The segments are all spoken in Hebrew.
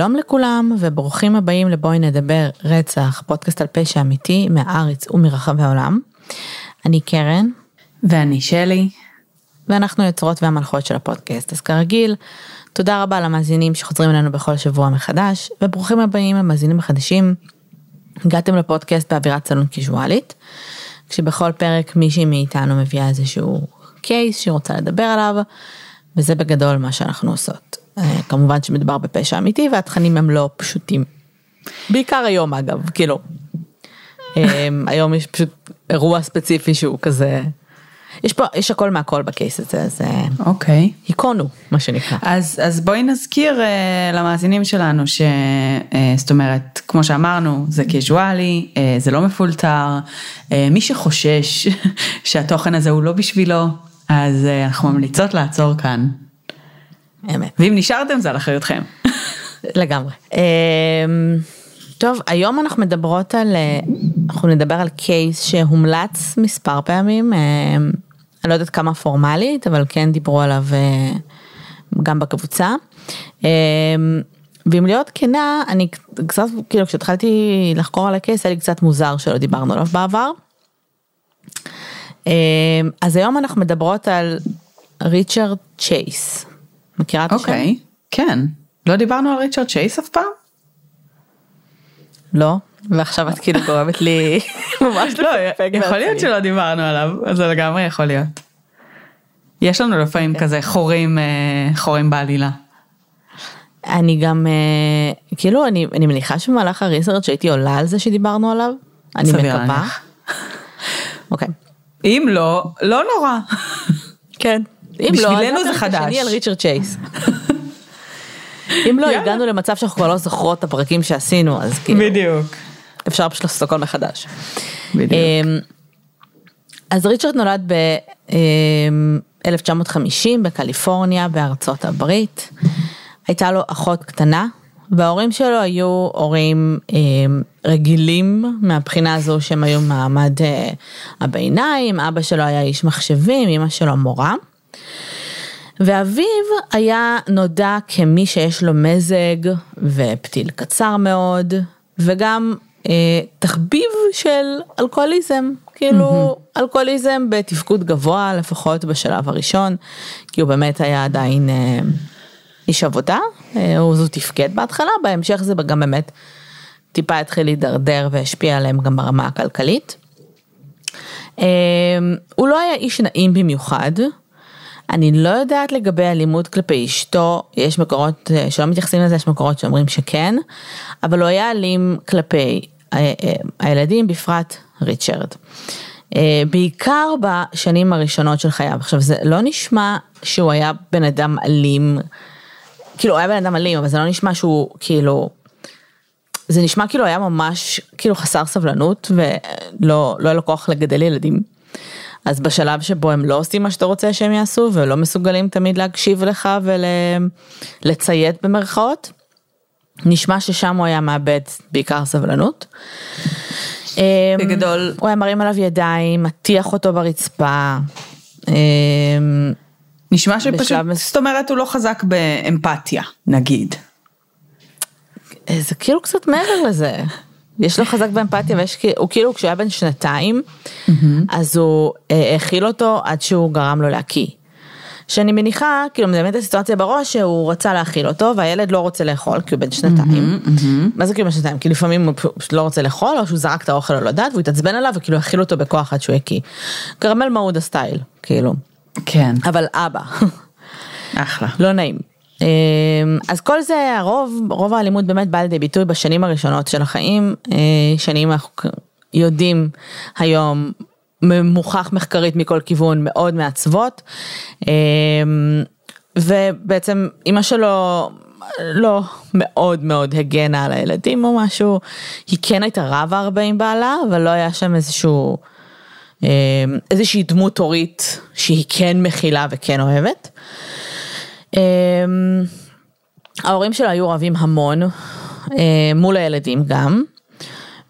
שלום לכולם וברוכים הבאים לבואי נדבר רצח, פודקאסט על פשע אמיתי מהארץ ומרחבי העולם. אני קרן. ואני שלי. ואנחנו יוצרות והמלכות של הפודקאסט, אז כרגיל, תודה רבה למאזינים שחוזרים אלינו בכל שבוע מחדש, וברוכים הבאים למאזינים החדשים. הגעתם לפודקאסט באווירת סלון קיזואלית, כשבכל פרק מישהי מאיתנו מביאה איזשהו קייס שהיא רוצה לדבר עליו, וזה בגדול מה שאנחנו עושות. אה, כמובן שמדובר בפשע אמיתי והתכנים הם לא פשוטים. בעיקר היום אגב, כאילו. אה, היום יש פשוט אירוע ספציפי שהוא כזה, יש פה, יש הכל מהכל בקייס הזה, אז אוקיי. Okay. היכונו, מה שנקרא. אז, אז בואי נזכיר uh, למאזינים שלנו ש... uh, זאת אומרת, כמו שאמרנו, זה קיזואלי, uh, זה לא מפולטר, uh, מי שחושש שהתוכן הזה הוא לא בשבילו, אז uh, אנחנו ממליצות לעצור כאן. אמת. ואם נשארתם זה על אחריותכם. לגמרי. אמ, טוב, היום אנחנו מדברות על, אה, אנחנו נדבר על קייס שהומלץ מספר פעמים, אמ, אני לא יודעת כמה פורמלית, אבל כן דיברו עליו אה, גם בקבוצה. אמ, ואם להיות כנה, אני קצת, כאילו כשהתחלתי לחקור על הקייס, היה לי קצת מוזר שלא דיברנו עליו בעבר. אז היום אנחנו מדברות על ריצ'רד צ'ייס. מכירה את השם? אוקיי, כן. לא דיברנו על ריצ'רד צ'ייס אף פעם? לא, ועכשיו את כאילו גורמת לי ממש לא, יכול להיות שלא דיברנו עליו, זה לגמרי יכול להיות. יש לנו לפעמים כן. כזה חורים, אה, חורים בעלילה. אני גם, אה, כאילו, אני, אני מניחה שבמהלך הריסרצ' שהייתי עולה על זה שדיברנו עליו, אני מקווה. אוקיי. אם לא, לא נורא. כן. אם בשבילנו זה חדש. השני על ריצ'רד צ'ייס. אם לא. הגענו למצב שאנחנו כבר לא זוכרות את הפרקים שעשינו, אז כאילו, בדיוק. אפשר פשוט לעשות הכל מחדש. בדיוק. אמ, אז ריצ'רד נולד ב-1950 בקליפורניה בארצות הברית. הייתה לו אחות קטנה וההורים שלו היו הורים אמ, רגילים מהבחינה הזו שהם היו מעמד אה, הביניים, אבא שלו היה איש מחשבים, אמא שלו מורה. ואביו היה נודע כמי שיש לו מזג ופתיל קצר מאוד וגם אה, תחביב של אלכוהוליזם, כאילו mm-hmm. אלכוהוליזם בתפקוד גבוה לפחות בשלב הראשון, כי הוא באמת היה עדיין אה, איש עבודה, אה, הוא תפקד בהתחלה, בהמשך זה גם באמת טיפה התחיל להידרדר והשפיע עליהם גם ברמה הכלכלית. אה, הוא לא היה איש נעים במיוחד. אני לא יודעת לגבי אלימות כלפי אשתו, יש מקורות אה, שלא מתייחסים לזה, יש מקורות שאומרים שכן, אבל הוא היה אלים כלפי אה, אה, הילדים, בפרט ריצ'רד. בעיקר בשנים הראשונות של חייו. עכשיו זה לא נשמע שהוא היה בן אדם אלים, כאילו הוא היה בן אדם אלים, אבל זה לא נשמע שהוא כאילו, זה נשמע כאילו היה ממש כאילו חסר סבלנות ולא לא היה לו כוח לגדל ילדים. אז בשלב שבו הם לא עושים מה שאתה רוצה שהם יעשו ולא מסוגלים תמיד להקשיב לך ולציית במרכאות, נשמע ששם הוא היה מאבד בעיקר סבלנות. בגדול. הוא היה מרים עליו ידיים, מטיח אותו ברצפה. אמ, נשמע שפשוט, מס- זאת אומרת הוא לא חזק באמפתיה, נגיד. זה כאילו קצת מעבר לזה. יש לו חזק באמפתיה ויש הוא כאילו כשהוא היה בן שנתיים, אז הוא אה, האכיל אותו עד שהוא גרם לו להקיא. שאני מניחה, כאילו מדמיינת את הסיטואציה בראש שהוא רצה להאכיל אותו והילד לא רוצה לאכול כי הוא בן שנתיים. מה זה כאילו בן שנתיים? כי לפעמים הוא פשוט לא רוצה לאכול או שהוא זרק את האוכל על הדעת והוא התעצבן עליו וכאילו האכיל אותו בכוח עד שהוא הקיא. קרמל מעודה סטייל, כאילו. כן. אבל אבא. אחלה. לא נעים. אמ, אז כל זה הרוב, רוב האלימות באמת באה לידי ביטוי בשנים הראשונות של החיים, אה, שנים אנחנו יודעים היום, מוכח מחקרית מכל כיוון, מאוד מעצבות. אמ, ובעצם אימא שלו לא מאוד מאוד הגנה על הילדים או משהו, היא כן הייתה רבה הרבה עם בעלה, אבל לא היה שם איזשהו, אמ, איזושהי דמות הורית שהיא כן מכילה וכן אוהבת. אמ, ההורים שלו היו אוהבים המון, אה, מול הילדים גם,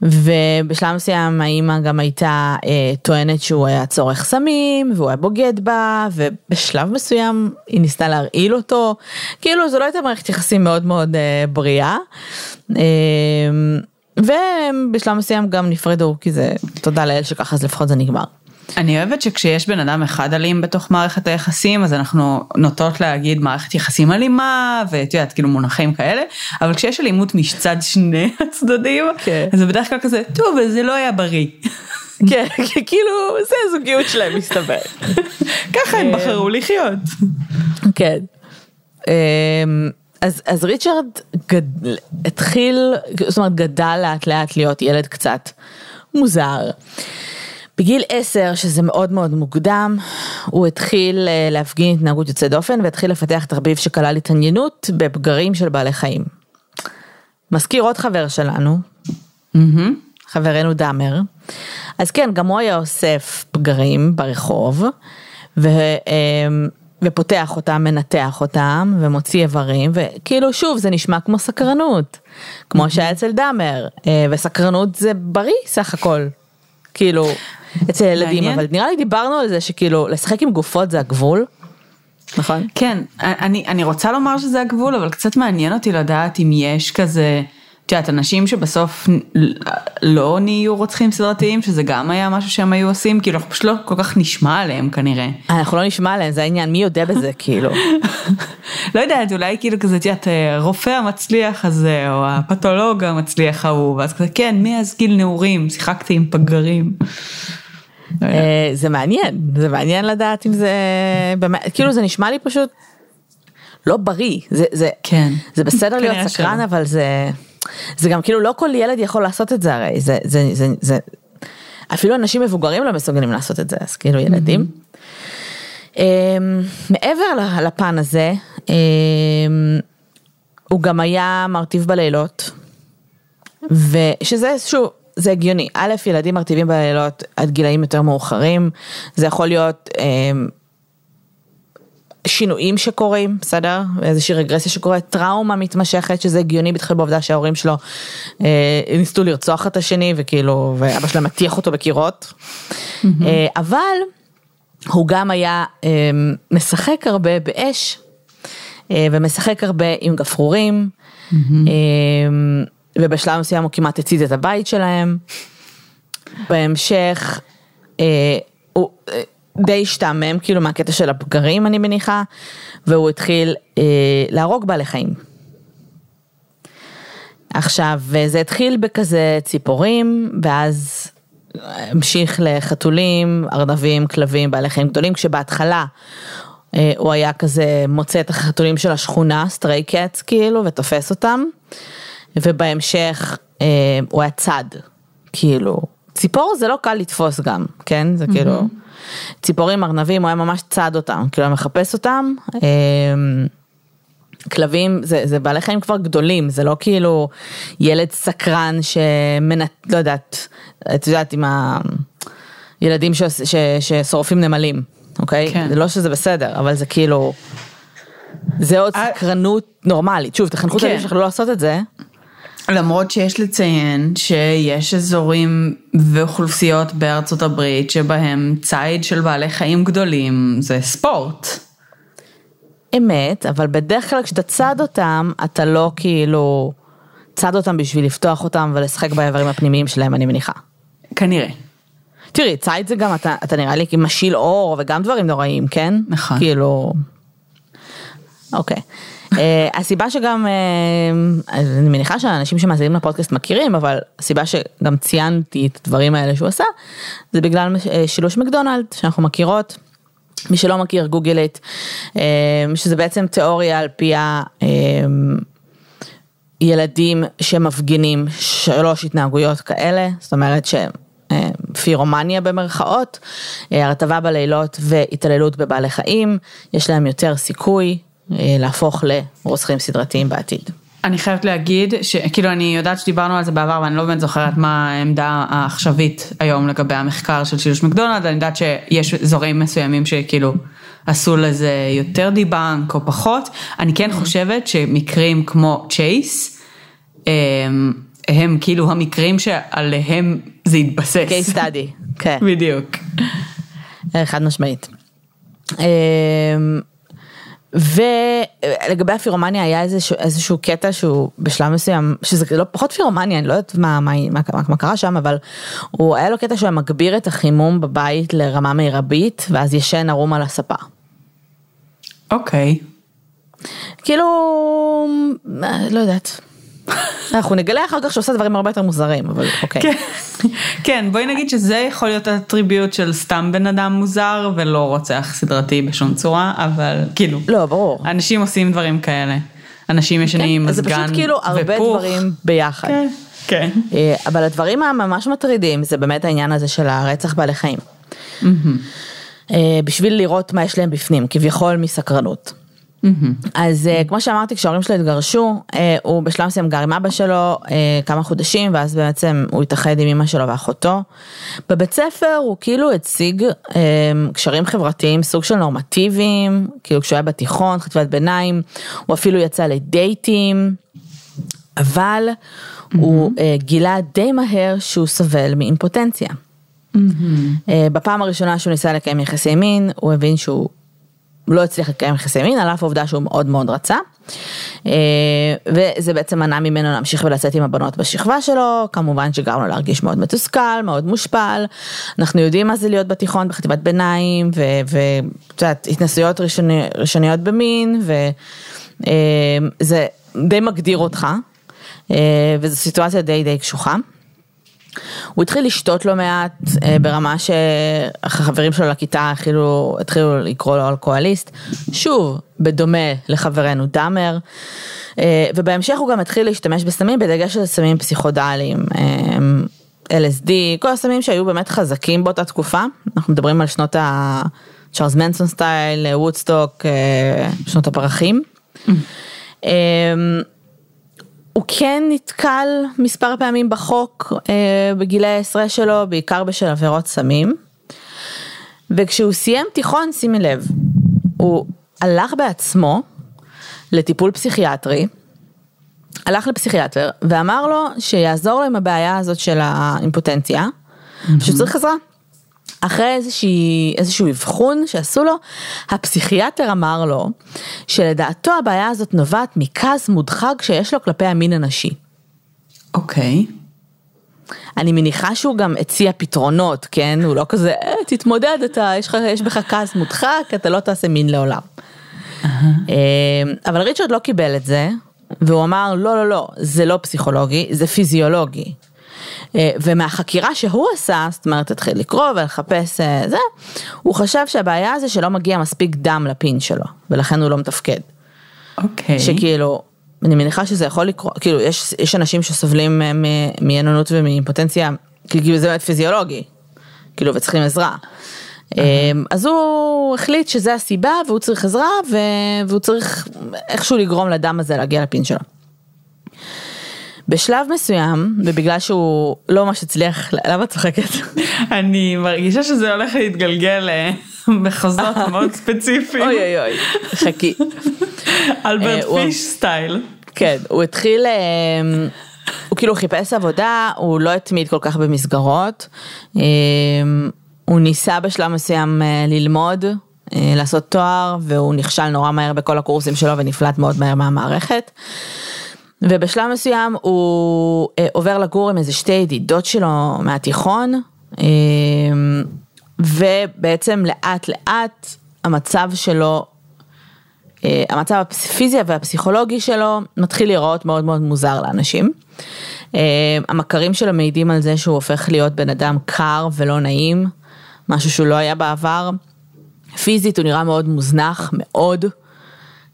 ובשלב מסוים האימא גם הייתה אה, טוענת שהוא היה צורך סמים והוא היה בוגד בה ובשלב מסוים היא ניסתה להרעיל אותו כאילו זו לא הייתה מערכת יחסים מאוד מאוד אה, בריאה. אה, ובשלב מסוים גם נפרדו כי זה תודה לאל שככה אז לפחות זה נגמר. אני אוהבת שכשיש בן אדם אחד אלים בתוך מערכת היחסים אז אנחנו נוטות להגיד מערכת יחסים אלימה ואת יודעת כאילו מונחים כאלה אבל כשיש אלימות מצד שני הצדדים כן. אז זה בדרך כלל כזה טוב אז זה לא היה בריא. כן כאילו זה הזוגיות שלהם מסתבר. ככה הם בחרו לחיות. כן. אמ, אז, אז ריצ'רד גד, התחיל, זאת אומרת גדל לאט לאט להיות ילד קצת מוזר. בגיל 10, שזה מאוד מאוד מוקדם, הוא התחיל אה, להפגין התנהגות יוצאת דופן והתחיל לפתח תרביב שכלל התעניינות בפגרים של בעלי חיים. מזכיר עוד חבר שלנו, חברנו דאמר, אז כן, גם הוא היה אוסף פגרים ברחוב, ו, אמ, ופותח אותם, מנתח אותם, ומוציא איברים, וכאילו שוב, זה נשמע כמו סקרנות, כמו שהיה אצל דאמר, אה, וסקרנות זה בריא סך הכל, כאילו, אצל ילדים. אבל נראה לי דיברנו על זה שכאילו, לשחק עם גופות זה הגבול, נכון? כן, אני, אני רוצה לומר שזה הגבול, אבל קצת מעניין אותי לדעת אם יש כזה, את יודעת, אנשים שבסוף לא נהיו רוצחים סדרתיים, שזה גם היה משהו שהם היו עושים, כאילו אנחנו פשוט לא כל כך נשמע עליהם כנראה. אנחנו לא נשמע עליהם, זה העניין, מי יודע בזה, כאילו. לא יודעת, אולי כאילו כזה, את יודעת, הרופא המצליח הזה, או הפתולוג המצליח ההוא, ואז כזה, כן, מאז גיל נעורים, שיחקתי עם פגרים. אה, זה מעניין, זה מעניין לדעת אם זה, כאילו זה נשמע לי פשוט לא בריא, זה, זה, כן. זה בסדר להיות סקרן. אבל זה, זה גם כאילו לא כל ילד יכול לעשות את זה הרי, זה, זה, זה, זה, אפילו אנשים מבוגרים לא מסוגלים לעשות את זה, אז כאילו ילדים. אמ, מעבר לפן הזה, אמ, הוא גם היה מרטיב בלילות, ושזה שוב, זה הגיוני, א', ילדים מרטיבים בלילות עד גילאים יותר מאוחרים, זה יכול להיות אמ, שינויים שקורים, בסדר? איזושהי רגרסיה שקורית, טראומה מתמשכת, שזה הגיוני בתחיל בעובדה שההורים שלו אה, ניסו לרצוח את השני, וכאילו, ואבא שלהם מטיח אותו בקירות. אה, אבל הוא גם היה אה, משחק הרבה באש, אה, ומשחק הרבה עם גפרורים, אה, ובשלב מסוים הוא כמעט הצית את הבית שלהם. בהמשך, אה, הוא אה, די השתעמם כאילו מהקטע של הפגרים אני מניחה, והוא התחיל אה, להרוג בעלי חיים. עכשיו, זה התחיל בכזה ציפורים, ואז המשיך לחתולים, ארנבים, כלבים, בעלי חיים גדולים, כשבהתחלה אה, הוא היה כזה מוצא את החתולים של השכונה, סטריי קאץ כאילו, ותופס אותם, ובהמשך אה, הוא היה צד, כאילו, ציפור זה לא קל לתפוס גם, כן? זה כאילו, ציפורים, ארנבים, הוא היה ממש צד אותם, כאילו, היה מחפש אותם. אה, כלבים זה, זה בעלי חיים כבר גדולים, זה לא כאילו ילד סקרן שמנת... לא יודעת, את יודעת עם הילדים ש, ש, ששורפים נמלים, אוקיי? כן. זה לא שזה בסדר, אבל זה כאילו, זה עוד אה, סקרנות נורמלית. שוב, תחנכו את כן. הילדים שלך לא לעשות את זה. למרות שיש לציין שיש אזורים ואוכלוסיות בארצות הברית שבהם ציד של בעלי חיים גדולים זה ספורט. אמת, אבל בדרך כלל כשאתה צד אותם, אתה לא כאילו צד אותם בשביל לפתוח אותם ולשחק באיברים הפנימיים שלהם, אני מניחה. כנראה. תראי, ציד זה גם, אתה, אתה נראה לי משיל אור וגם דברים נוראים, כן? נכון. כאילו... אוקיי. uh, הסיבה שגם, uh, אני מניחה שהאנשים שמאזינים לפודקאסט מכירים, אבל הסיבה שגם ציינתי את הדברים האלה שהוא עשה, זה בגלל uh, שילוש מקדונלד, שאנחנו מכירות. מי שלא מכיר גוגלית, שזה בעצם תיאוריה על פי ה... Uh, ילדים שמפגינים שלוש התנהגויות כאלה, זאת אומרת שהם אה, פירומניה במרכאות, אה, הרטבה בלילות והתעללות בבעלי חיים, יש להם יותר סיכוי אה, להפוך לרוצחים סדרתיים בעתיד. אני חייבת להגיד שכאילו אני יודעת שדיברנו על זה בעבר ואני לא באמת זוכרת מה העמדה העכשווית היום לגבי המחקר של שילוש מקדונלד, אני יודעת שיש אזורים מסוימים שכאילו עשו לזה יותר דיבנק או פחות, אני כן חושבת שמקרים כמו צ'ייס, אמ, הם כאילו המקרים שעליהם זה התבסס. case study, כן, בדיוק. חד משמעית. ולגבי הפירומניה היה איזשהו, איזשהו קטע שהוא בשלב מסוים, שזה לא פחות פירומניה, אני לא יודעת מה, מה, מה, מה, מה קרה שם, אבל הוא היה לו קטע שהוא מגביר את החימום בבית לרמה מרבית, ואז ישן ערום על הספה. אוקיי. כאילו, לא יודעת. אנחנו נגלה אחר כך שעושה דברים הרבה יותר מוזרים, אבל אוקיי. כן. כן, בואי נגיד שזה יכול להיות הטריביוט של סתם בן אדם מוזר ולא רוצח סדרתי בשום צורה, אבל כאילו, לא, ברור. אנשים עושים דברים כאלה. אנשים ישנים עם כן, זה מזגן פשוט כאילו הרבה ופוך. דברים ביחד. כן, כן. אה, אבל הדברים הממש מטרידים זה באמת העניין הזה של הרצח בעלי חיים. אה, בשביל לראות מה יש להם בפנים, כביכול מסקרנות. אז אה, כמו שאמרתי, כשההורים שלו התגרשו, אה, הוא בשלב מסוים גר עם אבא שלו אה, כמה חודשים, ואז בעצם הוא התאחד עם אמא שלו ואחותו. בבית ספר הוא כאילו הציג קשרים חברתיים, סוג של נורמטיביים, כאילו כשהוא היה בתיכון, חטיבת ביניים, הוא אפילו יצא לדייטים. אבל הוא גילה די מהר שהוא סובל מאימפוטנציה. אה, בפעם הראשונה שהוא ניסה לקיים יחסי מין, הוא הבין שהוא לא הצליח לקיים יחסי מין, על אף העובדה שהוא מאוד מאוד רצה. אה, וזה בעצם מנע ממנו להמשיך ולצאת עם הבנות בשכבה שלו, כמובן שגרם לו להרגיש מאוד מתוסכל, מאוד מושפל. אנחנו יודעים מה זה להיות בתיכון בחטיבת ביניים, ואת יודעת, התנסויות ראשוני, ראשוניות במין, וזה די מגדיר אותך, אה, וזו סיטואציה די די קשוחה. הוא התחיל לשתות לא מעט אה, ברמה שהחברים שלו לכיתה התחילו, התחילו לקרוא לו אלכוהוליסט, שוב, בדומה לחברנו דאמר, אה, ובהמשך הוא גם התחיל להשתמש בסמים, בדגש על סמים פסיכודליים, אה, LSD, כל הסמים שהיו באמת חזקים באותה תקופה, אנחנו מדברים על שנות ה... צ'ארלס מנסון סטייל, וודסטוק, שנות הפרחים. אה, הוא כן נתקל מספר פעמים בחוק אה, בגילי העשרה שלו, בעיקר בשל עבירות סמים. וכשהוא סיים תיכון, שימי לב, הוא הלך בעצמו לטיפול פסיכיאטרי, הלך לפסיכיאטר ואמר לו שיעזור לו עם הבעיה הזאת של האימפוטנציה, שהוא צריך עזרה. אחרי איזושהי, איזשהו אבחון שעשו לו, הפסיכיאטר אמר לו שלדעתו הבעיה הזאת נובעת מכעס מודחק שיש לו כלפי המין הנשי. אוקיי. אני מניחה שהוא גם הציע פתרונות, כן? הוא לא כזה, אה, תתמודד, אתה, יש, לך, יש בך כעס מודחק, אתה לא תעשה מין לעולם. אה, אבל ריצ'רד לא קיבל את זה, והוא אמר, לא, לא, לא, זה לא פסיכולוגי, זה פיזיולוגי. אה, ומהחקירה שהוא עשה, זאת אומרת, התחיל לקרוא ולחפש אה, זה, הוא חשב שהבעיה זה שלא מגיע מספיק דם לפין שלו, ולכן הוא לא מתפקד. אוקיי. שכאילו, אני מניחה שזה יכול לקרות, כאילו, יש, יש אנשים שסובלים אה, מ- מעינונות ומאימפוטנציה, כאילו זה באמת פיזיולוגי, כאילו, וצריכים עזרה. אז הוא החליט שזה הסיבה והוא צריך עזרה והוא צריך איכשהו לגרום לדם הזה להגיע לפין שלו. בשלב מסוים, ובגלל שהוא לא ממש הצליח, למה את צוחקת? אני מרגישה שזה הולך להתגלגל אה, מחוזות מאוד ספציפיים. אוי אוי אוי, חכי. אלברט אה, פיש סטייל. כן, הוא התחיל, אה, הוא כאילו חיפש עבודה, הוא לא התמיד כל כך במסגרות. הוא ניסה בשלב מסוים ללמוד, לעשות תואר, והוא נכשל נורא מהר בכל הקורסים שלו ונפלט מאוד מהר מהמערכת. ובשלב מסוים הוא אה, עובר לגור עם איזה שתי ידידות שלו מהתיכון, אה, ובעצם לאט לאט המצב שלו, אה, המצב הפיזי והפסיכולוגי שלו מתחיל להיראות מאוד מאוד מוזר לאנשים. אה, המכרים שלו מעידים על זה שהוא הופך להיות בן אדם קר ולא נעים, משהו שהוא לא היה בעבר. פיזית הוא נראה מאוד מוזנח, מאוד.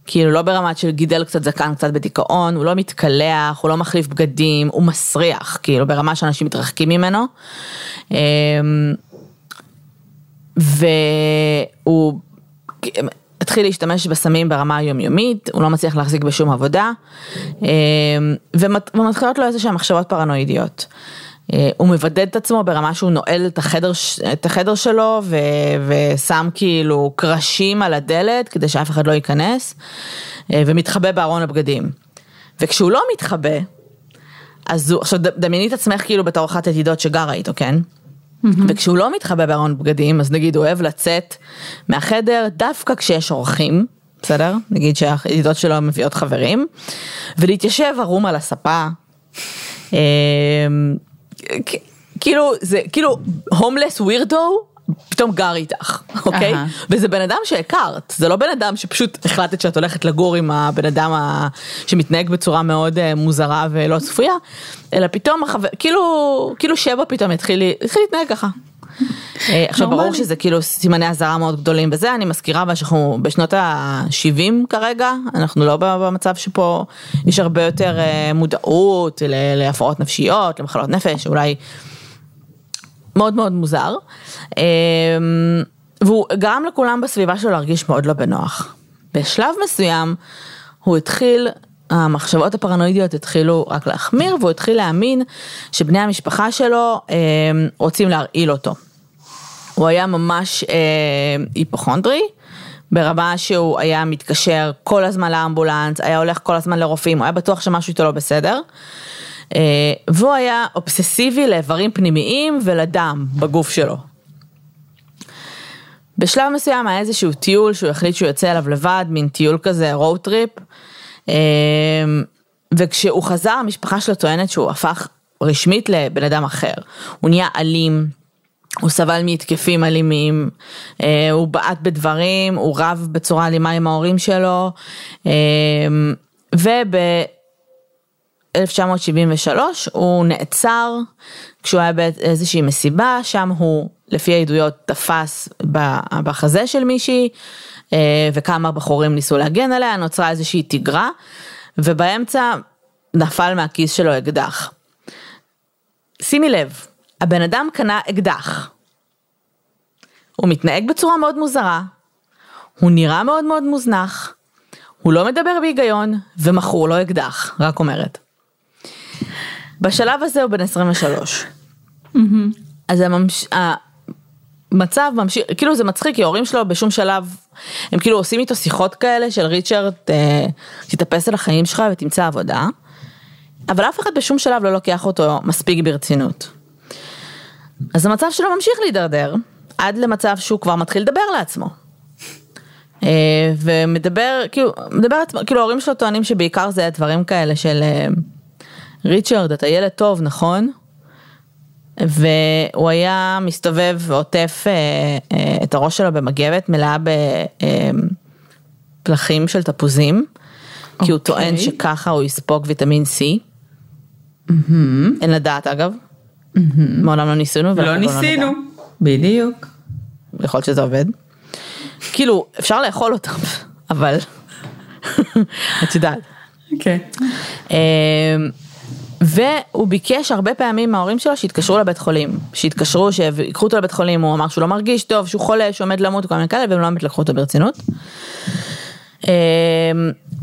כאילו לא ברמת של גידל קצת זקן, קצת בדיכאון, הוא לא מתקלח, הוא לא מחליף בגדים, הוא מסריח, כאילו ברמה שאנשים מתרחקים ממנו. אמ, והוא התחיל להשתמש בסמים ברמה היומיומית, הוא לא מצליח להחזיק בשום עבודה, אמ, ומת- ומתחילות לו איזה שהן מחשבות פרנואידיות. אה, הוא מבדד את עצמו ברמה שהוא נועל את החדר, את החדר שלו ו, ושם כאילו קרשים על הדלת כדי שאף אחד לא ייכנס, אה, ומתחבא בארון הבגדים. וכשהוא לא מתחבא, אז הוא, עכשיו דמייני את עצמך כאילו בתור אחת הידידות שגרה איתו, כן? וכשהוא לא מתחבא בארון בגדים, אז נגיד הוא אוהב לצאת מהחדר דווקא כשיש אורחים, בסדר? נגיד שהידידות שלו מביאות חברים, ולהתיישב ערום על הספה. כאילו, זה כאילו הומלס ווירדו. פתאום גר איתך, אוקיי? אהה. וזה בן אדם שהכרת, זה לא בן אדם שפשוט החלטת שאת הולכת לגור עם הבן אדם ה... שמתנהג בצורה מאוד אה, מוזרה ולא צפויה, אלא פתאום החבר, כאילו, כאילו שבע פתאום התחיל, התחיל להתנהג ככה. אה, עכשיו ברור. שזה כאילו סימני אזהרה מאוד גדולים בזה, אני מזכירה בה שאנחנו בשנות ה-70 כרגע, אנחנו לא במצב שפה יש הרבה יותר אה, מודעות להפרעות נפשיות, למחלות נפש, אולי מאוד מאוד מוזר. אמ, והוא גרם לכולם בסביבה שלו להרגיש מאוד לא בנוח. בשלב מסוים הוא התחיל, המחשבות הפרנואידיות התחילו רק להחמיר והוא התחיל להאמין שבני המשפחה שלו אמ, רוצים להרעיל אותו. הוא היה ממש אה, היפוכונדרי, ברמה שהוא היה מתקשר כל הזמן לאמבולנס, היה הולך כל הזמן לרופאים, הוא היה בטוח שמשהו איתו לא בסדר. אה, והוא היה אובססיבי לאיברים פנימיים ולדם בגוף שלו. בשלב מסוים היה איזשהו טיול שהוא החליט שהוא יוצא אליו לבד, מין טיול כזה, road trip. אה, וכשהוא חזר המשפחה שלו טוענת שהוא הפך רשמית לבן אדם אחר. הוא נהיה אלים, הוא סבל מהתקפים אלימים, אה, הוא בעט בדברים, הוא רב בצורה אלימה עם ההורים שלו, אה, וב... 1973 הוא נעצר כשהוא היה באיזושהי מסיבה, שם הוא לפי העדויות תפס בחזה של מישהי אה, וכמה בחורים ניסו להגן עליה, נוצרה איזושהי תגרה ובאמצע נפל מהכיס שלו אקדח. שימי לב, הבן אדם קנה אקדח. הוא מתנהג בצורה מאוד מוזרה, הוא נראה מאוד מאוד מוזנח, הוא לא מדבר בהיגיון ומכרו לו אקדח, רק אומרת. בשלב הזה הוא בן 23. אז הממש... המצב ממשיך, כאילו זה מצחיק כי ההורים שלו בשום שלב, הם כאילו עושים איתו שיחות כאלה של ריצ'רד, אה, תתאפס על החיים שלך ותמצא עבודה, אבל אף אחד בשום שלב לא לוקח אותו מספיק ברצינות. אז המצב שלו ממשיך להידרדר, עד למצב שהוא כבר מתחיל לדבר לעצמו. אה, ומדבר, כאילו, מדבר עצמו, כאילו ההורים שלו טוענים שבעיקר זה דברים כאלה של אה, ריצ'רד, אתה ילד טוב, נכון? והוא היה מסתובב ועוטף אה, אה, את הראש שלו במגבת מלאה בפלחים של תפוזים, כי הוא טוען אוקיי. שככה הוא יספוג ויטמין C. אין לדעת אגב, מעולם לא ניסינו. לא נדע. ניסינו, בדיוק. יכול להיות שזה עובד. כאילו, אפשר לאכול אותם, אבל את יודעת. כן. אמ, והוא ביקש הרבה פעמים מההורים שלו שיתקשרו לבית חולים, שיתקשרו, שיקחו אותו לבית חולים, הוא אמר שהוא לא מרגיש טוב, שהוא חולה, שהוא עומד למות וכל מיני כאלה, והם לא באמת לקחו אותו ברצינות. אמ,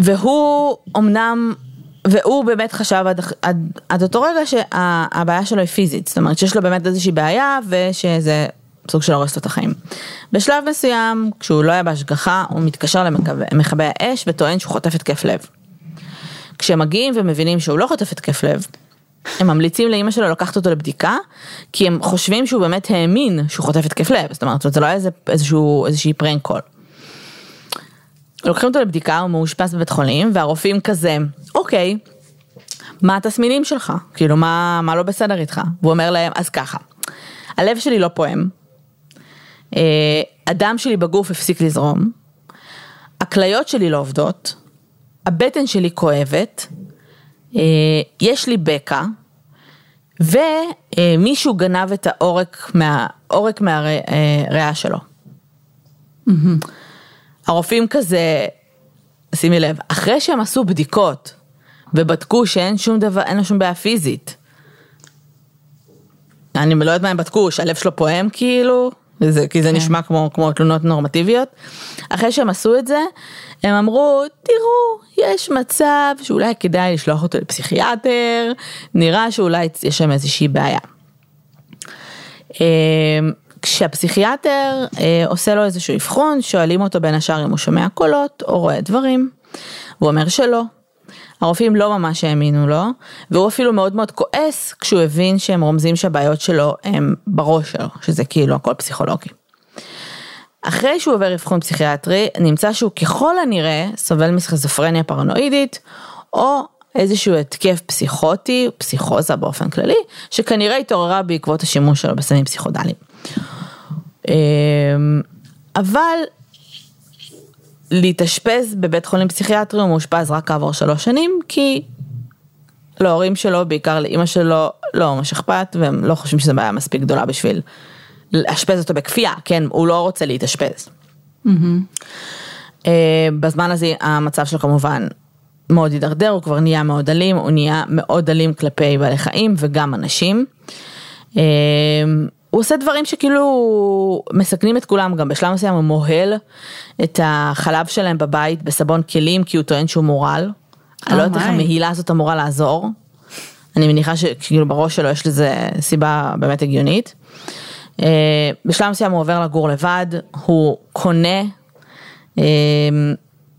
והוא אמנם, והוא באמת חשב עד, עד, עד אותו רגע שהבעיה שלו היא פיזית, זאת אומרת שיש לו באמת איזושהי בעיה ושזה סוג של הורס לו את החיים. בשלב מסוים, כשהוא לא היה בהשגחה, הוא מתקשר למכבי האש וטוען שהוא חוטף התקף לב. כשהם מגיעים ומבינים שהוא לא חוטף התקף לב, הם ממליצים לאימא שלו לקחת אותו לבדיקה, כי הם חושבים שהוא באמת האמין שהוא חוטף התקף לב, זאת אומרת, זה לא היה איזה, איזשהו, איזושהי פרנק קול. לוקחים אותו לבדיקה, הוא מאושפז בבית חולים, והרופאים כזה, אוקיי, מה התסמינים שלך? כאילו, מה, מה לא בסדר איתך? והוא אומר להם, אז ככה, הלב שלי לא פועם, אה, הדם שלי בגוף הפסיק לזרום, הכליות שלי לא עובדות, הבטן שלי כואבת, אה, יש לי בקע, ומישהו גנב את העורק, מה, מהריאה שלו. הרופאים כזה, שימי לב, אחרי שהם עשו בדיקות ובדקו שאין שום דבר, אין לו שום בעיה פיזית. אני לא יודעת מה הם בדקו, שהלב שלו פועם כאילו, זה, כי זה כן. נשמע כמו, כמו תלונות נורמטיביות. אחרי שהם עשו את זה, הם אמרו, תראו, יש מצב שאולי כדאי לשלוח אותו לפסיכיאטר, נראה שאולי יש שם איזושהי בעיה. אה, כשהפסיכיאטר אה, עושה לו איזשהו אבחון, שואלים אותו בין השאר אם הוא שומע קולות או רואה דברים, הוא אומר שלא. הרופאים לא ממש האמינו לו, והוא אפילו מאוד מאוד כועס כשהוא הבין שהם רומזים שהבעיות שלו הם בראש שלו, שזה כאילו הכל פסיכולוגי. אחרי שהוא עובר אבחון פסיכיאטרי, נמצא שהוא ככל הנראה סובל מסכיזופרניה פרנואידית, או איזשהו התקף פסיכוטי, פסיכוזה באופן כללי, שכנראה התעוררה בעקבות השימוש שלו בסמים פסיכודליים. אמ, אבל להתאשפז בבית חולים פסיכיאטרי הוא מאושפז רק כעבור שלוש שנים, כי להורים שלו, בעיקר לאימא שלו, לא ממש אכפת, והם לא חושבים שזו בעיה מספיק גדולה בשביל לאשפז אותו בכפייה, כן, הוא לא רוצה להתאשפז. אה, בזמן הזה המצב שלו כמובן מאוד הידרדר, הוא כבר נהיה מאוד אלים, הוא נהיה מאוד אלים כלפי בעלי חיים וגם אנשים. אה, הוא עושה דברים שכאילו מסכנים את כולם, גם בשלב מסוים הוא מוהל את החלב שלהם בבית בסבון כלים כי הוא טוען שהוא מורל. אני לא יודעת איך. המהילה הזאת אמורה לעזור. אני מניחה שכאילו בראש שלו יש לזה סיבה באמת הגיונית. אה, בשלב מסוים הוא עובר לגור לבד, הוא קונה אה,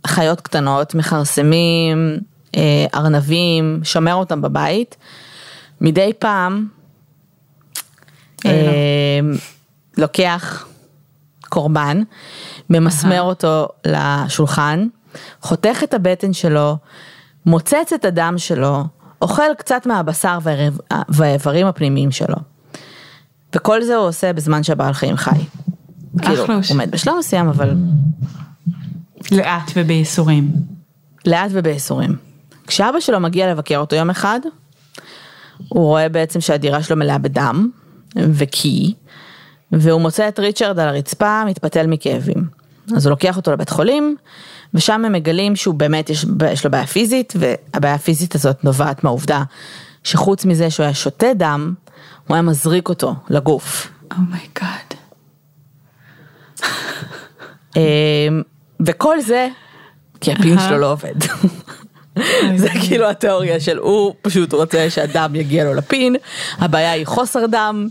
חיות קטנות, מכרסמים, אה, ארנבים, שומר אותם בבית. מדי פעם. אה, לוקח קורבן, ממסמר אותו לשולחן, חותך את הבטן שלו, מוצץ את הדם שלו, אוכל קצת מהבשר והאיבר- והאיברים הפנימיים שלו. וכל זה הוא עושה בזמן שהבעל חיים חי. כאילו. הוא מת בשלב מסוים, אבל לאט ובייסורים. לאט ובייסורים. כשאבא שלו מגיע לבקר אותו יום אחד, הוא רואה בעצם שהדירה שלו מלאה בדם וקי, והוא מוצא את ריצ'רד על הרצפה מתפתל מכאבים. אז הוא לוקח אותו לבית חולים, ושם הם מגלים שהוא באמת יש, יש לו בעיה פיזית, והבעיה הפיזית הזאת נובעת מהעובדה שחוץ מזה שהוא היה שותה דם, הוא היה מזריק אותו לגוף. oh my god. אמ, וכל זה, כי הפין שלו לא עובד. זה כאילו התיאוריה של הוא פשוט רוצה שהדם יגיע לו לפין, הבעיה היא חוסר דם,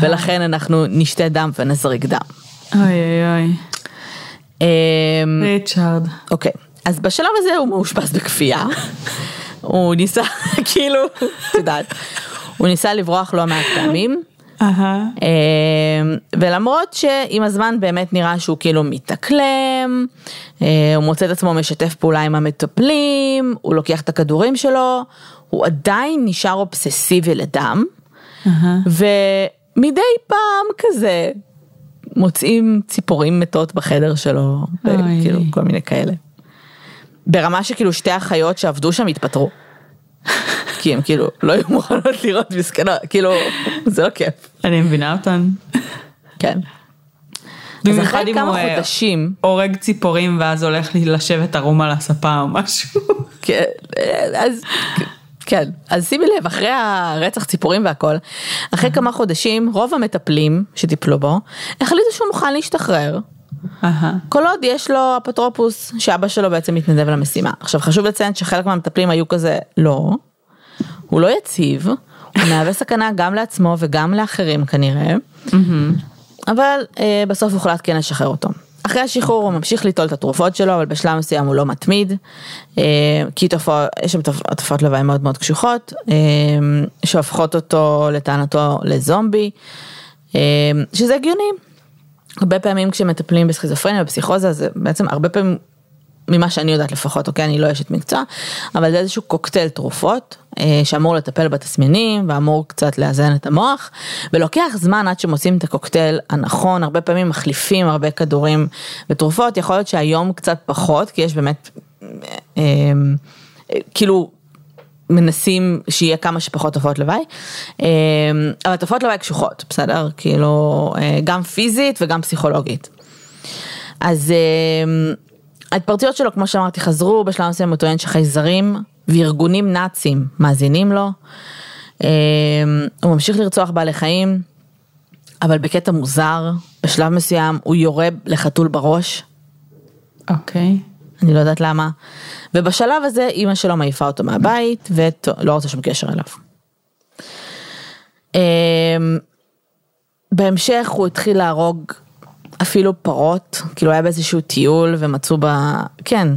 ולכן אנחנו נשתה דם ונזריק דם. אוי אוי אוי. אמ, ריצ'ארד. אוקיי, אז בשלב הזה הוא מאושפז בכפייה, הוא ניסה, כאילו, את יודעת, הוא ניסה לברוח לא מעט פעמים. אה, ולמרות שעם הזמן באמת נראה שהוא כאילו מתאקלם, אה, הוא מוצא את עצמו משתף פעולה עם המטפלים, הוא לוקח את הכדורים שלו, הוא עדיין נשאר אובססיבי לדם. ומדי פעם כזה מוצאים ציפורים מתות בחדר שלו. כאילו כל מיני כאלה. ברמה שכאילו שתי אחיות שעבדו שם התפטרו. כי הם כאילו לא היו מוכנות לראות מסכנות, כאילו זה לא כיף. אני מבינה אותן. כן. אז אחרי כמה אה, חודשים, הורג ציפורים ואז הולך לי לשבת ערום על הספה או משהו. כן, אז כן, אז שימי לב, אחרי הרצח ציפורים והכל, אחרי כמה חודשים, רוב המטפלים שטיפלו בו, החליטו שהוא מוכן להשתחרר. כל עוד יש לו אפוטרופוס, שאבא שלו בעצם מתנדב למשימה. עכשיו חשוב לציין שחלק מהמטפלים היו כזה, לא, הוא לא יציב, הוא מהווה סכנה גם לעצמו וגם לאחרים כנראה, אבל אה, בסוף הוחלט כן לשחרר אותו. אחרי השחרור הוא ממשיך ליטול את התרופות שלו, אבל בשלב מסוים הוא לא מתמיד, אה, כי תופעות, יש שם תופ- תופעות לוואי מאוד מאוד קשוחות, אה, שהופכות אותו לטענתו לזומבי, אה, שזה הגיוני. הרבה פעמים כשמטפלים בסכיזופרניה ובפסיכוזה זה בעצם הרבה פעמים ממה שאני יודעת לפחות, אוקיי, אני לא אשת מקצוע, אבל זה איזשהו קוקטייל תרופות אה, שאמור לטפל בתסמינים ואמור קצת לאזן את המוח, ולוקח זמן עד שמוצאים את הקוקטייל הנכון, הרבה פעמים מחליפים הרבה כדורים ותרופות, יכול להיות שהיום קצת פחות, כי יש באמת, אה, אה, כאילו, מנסים שיהיה כמה שפחות תופעות לוואי, אה, אבל תופעות לוואי קשוחות, בסדר? כאילו, אה, גם פיזית וגם פסיכולוגית. אז אה, ההתפרצויות שלו, כמו שאמרתי, חזרו, בשלב מסוים הוא טוען שחייזרים וארגונים נאצים מאזינים לו. אה, הוא ממשיך לרצוח בעלי חיים, אבל בקטע מוזר, בשלב מסוים הוא יורה לחתול בראש, אוקיי. אני לא יודעת למה. ובשלב הזה אימא שלו מעיפה אותו מהבית ולא רוצה שום קשר אליו. אמ, בהמשך הוא התחיל להרוג אפילו פרות, כאילו היה באיזשהו טיול ומצאו ב... כן,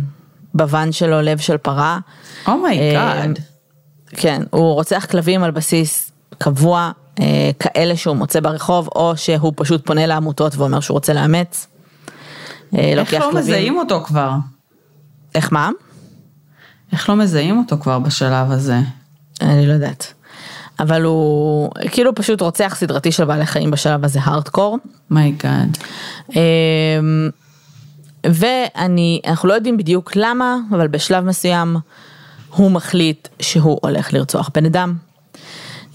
בוואן שלו לב של פרה. oh my god. אה, כן, הוא רוצח כלבים על בסיס קבוע, אה, כאלה שהוא מוצא ברחוב, או שהוא פשוט פונה לעמותות ואומר שהוא רוצה לאמץ. אה, איך לא מזהים אותו כבר? איך מה? איך לא מזהים אותו כבר בשלב הזה? אני לא יודעת. אבל הוא כאילו פשוט רוצח סדרתי של בעלי חיים בשלב הזה hardcore. My god. אמ, ואני, אנחנו לא יודעים בדיוק למה, אבל בשלב מסוים הוא מחליט שהוא הולך לרצוח בן אדם.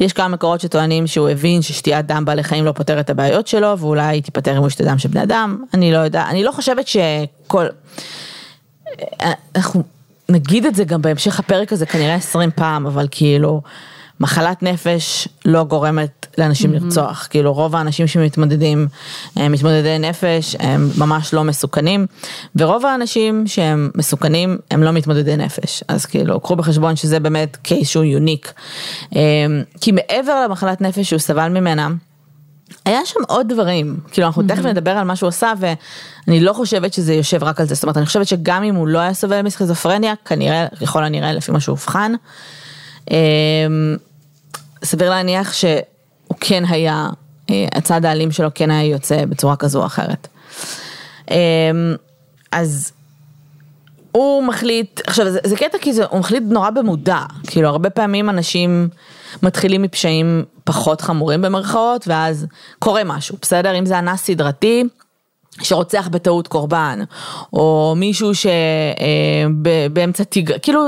יש כמה מקורות שטוענים שהוא הבין ששתיית דם בעלי חיים לא פותרת את הבעיות שלו, ואולי היא תיפטר אם הוא ישתה דם של בני אדם, אני לא יודע, אני לא חושבת שכל... אנחנו נגיד את זה גם בהמשך הפרק הזה כנראה 20 פעם, אבל כאילו, מחלת נפש לא גורמת לאנשים לרצוח, כאילו רוב האנשים שמתמודדים, הם מתמודדי נפש, הם ממש לא מסוכנים, ורוב האנשים שהם מסוכנים הם לא מתמודדי נפש, אז כאילו קחו בחשבון שזה באמת קייס שהוא יוניק, אמ, כי מעבר למחלת נפש שהוא סבל ממנה, היה שם עוד דברים, כאילו אנחנו תכף נדבר על מה שהוא עשה ואני לא חושבת שזה יושב רק על זה, זאת אומרת אני חושבת שגם אם הוא לא היה סובל מסכיזופרניה, כנראה, ככל הנראה לפי מה שהוא אובחן, אמ, סביר להניח שהוא כן היה, אה, הצד האלים שלו כן היה יוצא בצורה כזו או אחרת. אמ, אז הוא מחליט, עכשיו זה, זה קטע כי זה, הוא מחליט נורא במודע, כאילו הרבה פעמים אנשים מתחילים מפשעים פחות חמורים במרכאות ואז קורה משהו, בסדר? אם זה אנס סדרתי שרוצח בטעות קורבן, או מישהו שבאמצע תיג... כאילו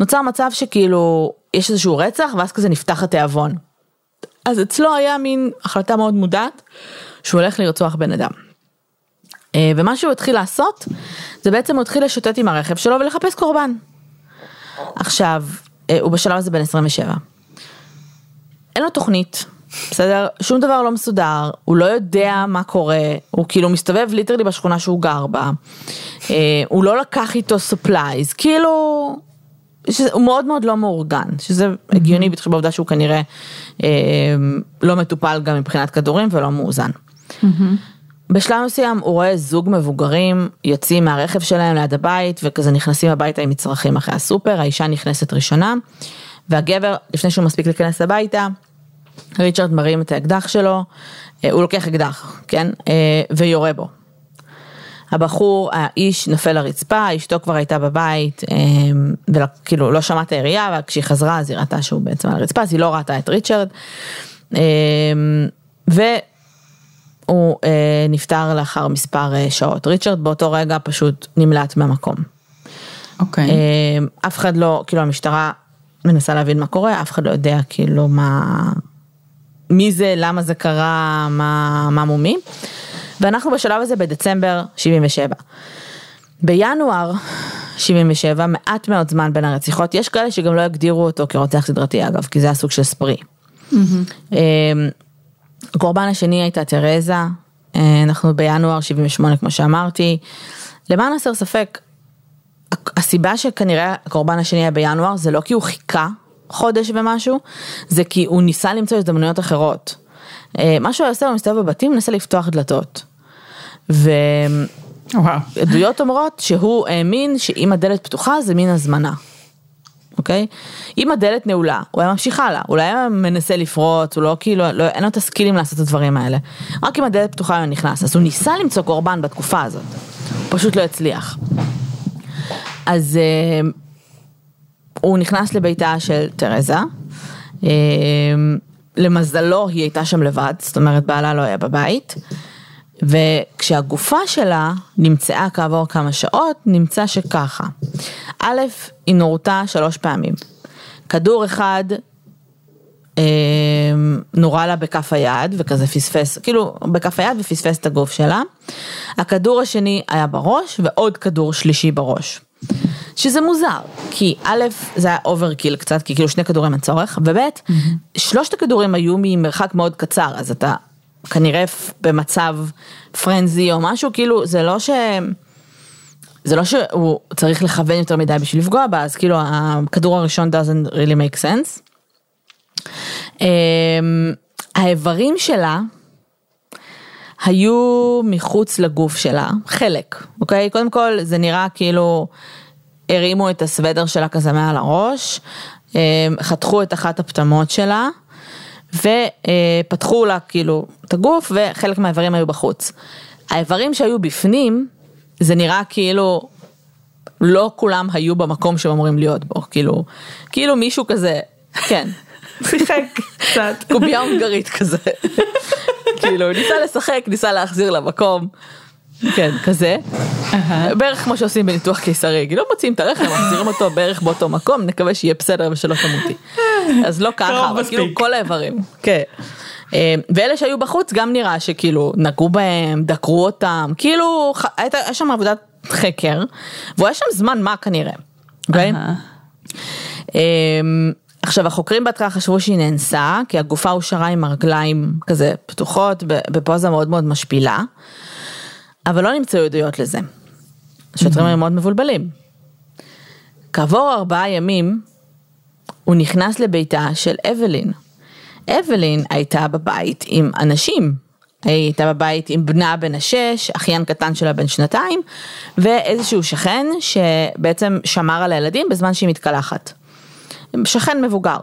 נוצר מצב שכאילו יש איזשהו רצח ואז כזה נפתח התיאבון. אז אצלו היה מין החלטה מאוד מודעת שהוא הולך לרצוח בן אדם. אה, ומה שהוא התחיל לעשות, זה בעצם הוא התחיל לשוטט עם הרכב שלו ולחפש קורבן. עכשיו, אה, הוא בשלב הזה בן 27. אין לו תוכנית, בסדר? שום דבר לא מסודר, הוא לא יודע מה קורה, הוא כאילו מסתובב ליטרלי בשכונה שהוא גר בה, אה, הוא לא לקח איתו supplies, כאילו, שזה, הוא מאוד מאוד לא מאורגן, שזה הגיוני בהתחשב בעובדה שהוא כנראה אה, לא מטופל גם מבחינת כדורים ולא מאוזן. בשלב מסוים הוא רואה זוג מבוגרים יוצאים מהרכב שלהם ליד הבית וכזה נכנסים הביתה עם מצרכים אחרי הסופר, האישה נכנסת ראשונה והגבר לפני שהוא מספיק להיכנס הביתה, ריצ'רד מרים את האקדח שלו, אה, הוא לוקח אקדח, כן, אה, ויורה בו. הבחור, האיש נופל לרצפה, אשתו כבר הייתה בבית, וכאילו לא שמעה את הירייה, וכשהיא חזרה אז היא ראתה שהוא בעצם על הרצפה, אז היא לא ראתה את ריצ'רד. והוא אה, נפטר לאחר מספר אה, שעות. ריצ'רד באותו רגע פשוט נמלט מהמקום. אוקיי. אה, אף אחד לא, כאילו המשטרה מנסה להבין מה קורה, אף אחד לא יודע כאילו מה, מי זה, למה זה קרה, מה, מה מומי. ואנחנו בשלב הזה בדצמבר 77. בינואר 77, מעט מאוד זמן בין הרציחות, יש כאלה שגם לא יגדירו אותו כרוצח סדרתי אגב, כי זה היה סוג של ספרי. אה, הקורבן השני הייתה תרזה, אה, אנחנו בינואר 78 כמו שאמרתי. למען הסר ספק, הסיבה שכנראה הקורבן השני היה בינואר זה לא כי הוא חיכה חודש ומשהו, זה כי הוא ניסה למצוא הזדמנויות אחרות. אה, מה שהוא עושה, הוא מסתובב בבתים, מנסה לפתוח דלתות. ועדויות. אומרות שהוא האמין שאם הדלת פתוחה זה מין הזמנה. אוקיי? אם הדלת נעולה, הוא היה ממשיך הלאה, אולי היה מנסה לפרוץ, הוא לא כאילו, לא, אין לו את הסקילים לעשות את הדברים האלה. רק אם הדלת פתוחה הוא נכנס, אז הוא ניסה למצוא קורבן בתקופה הזאת, הוא פשוט לא הצליח. אז אה, הוא נכנס לביתה של תרזה, אה, למזלו היא הייתה שם לבד, זאת אומרת בעלה לא היה בבית, וכשהגופה שלה נמצאה כעבור כמה שעות, נמצא שככה. א', היא נורתה שלוש פעמים. כדור אחד אה, נורה לה בכף היד וכזה פספס, כאילו בכף היד ופספס את הגוף שלה. הכדור השני היה בראש ועוד כדור שלישי בראש. שזה מוזר, כי א', זה היה overkill קצת, כי כאילו שני כדורים אין צורך, וב'. שלושת הכדורים היו ממרחק מאוד קצר, אז אתה כנראה במצב frenzy או משהו, כאילו זה לא ש... זה לא שהוא צריך לכוון יותר מדי בשביל לפגוע בה, אז כאילו הכדור הראשון doesn't really make sense. Um, האיברים שלה היו מחוץ לגוף שלה, חלק, אוקיי? קודם כל זה נראה כאילו הרימו את הסוודר שלה כזה מעל הראש, אה, חתכו את אחת הפטמות שלה, ופתחו לה כאילו את הגוף, וחלק מהאיברים היו בחוץ. האיברים שהיו בפנים, זה נראה כאילו לא כולם היו במקום שהם אמורים להיות בו, כאילו, כאילו מישהו כזה, כן. שיחק קצת. קובייה הונגרית כזה. כאילו, ניסה לשחק, ניסה להחזיר למקום. כן, כזה. בערך כמו שעושים בניתוח קיסרי, כאילו מוציאים את הרחם, מחזירים אותו בערך באותו מקום, נקווה שיהיה בסדר ושלא תמותי. אז לא ככה, אבל כאילו כל האיברים. כן. אה, ואלה שהיו בחוץ גם נראה שכאילו נגעו בהם, דקרו אותם, כאילו הייתה שם עבודת חקר, והוא היה שם זמן מה כנראה. אוקיי? אמ, עכשיו החוקרים בהתחלה חשבו שהיא נאנסה, כי הגופה הושארה עם הרגליים כזה פתוחות, בפוזה מאוד מאוד משפילה, אבל לא נמצאו עדויות לזה. השוטרים היו מאוד מבולבלים. כעבור ארבעה ימים, הוא נכנס לביתה של אבלין. אבלין הייתה בבית עם אנשים, היא הייתה בבית עם בנה בן השש, אחיין קטן שלה בן שנתיים, ואיזשהו שכן שבעצם שמר על הילדים בזמן שהיא מתקלחת. שכן מבוגר.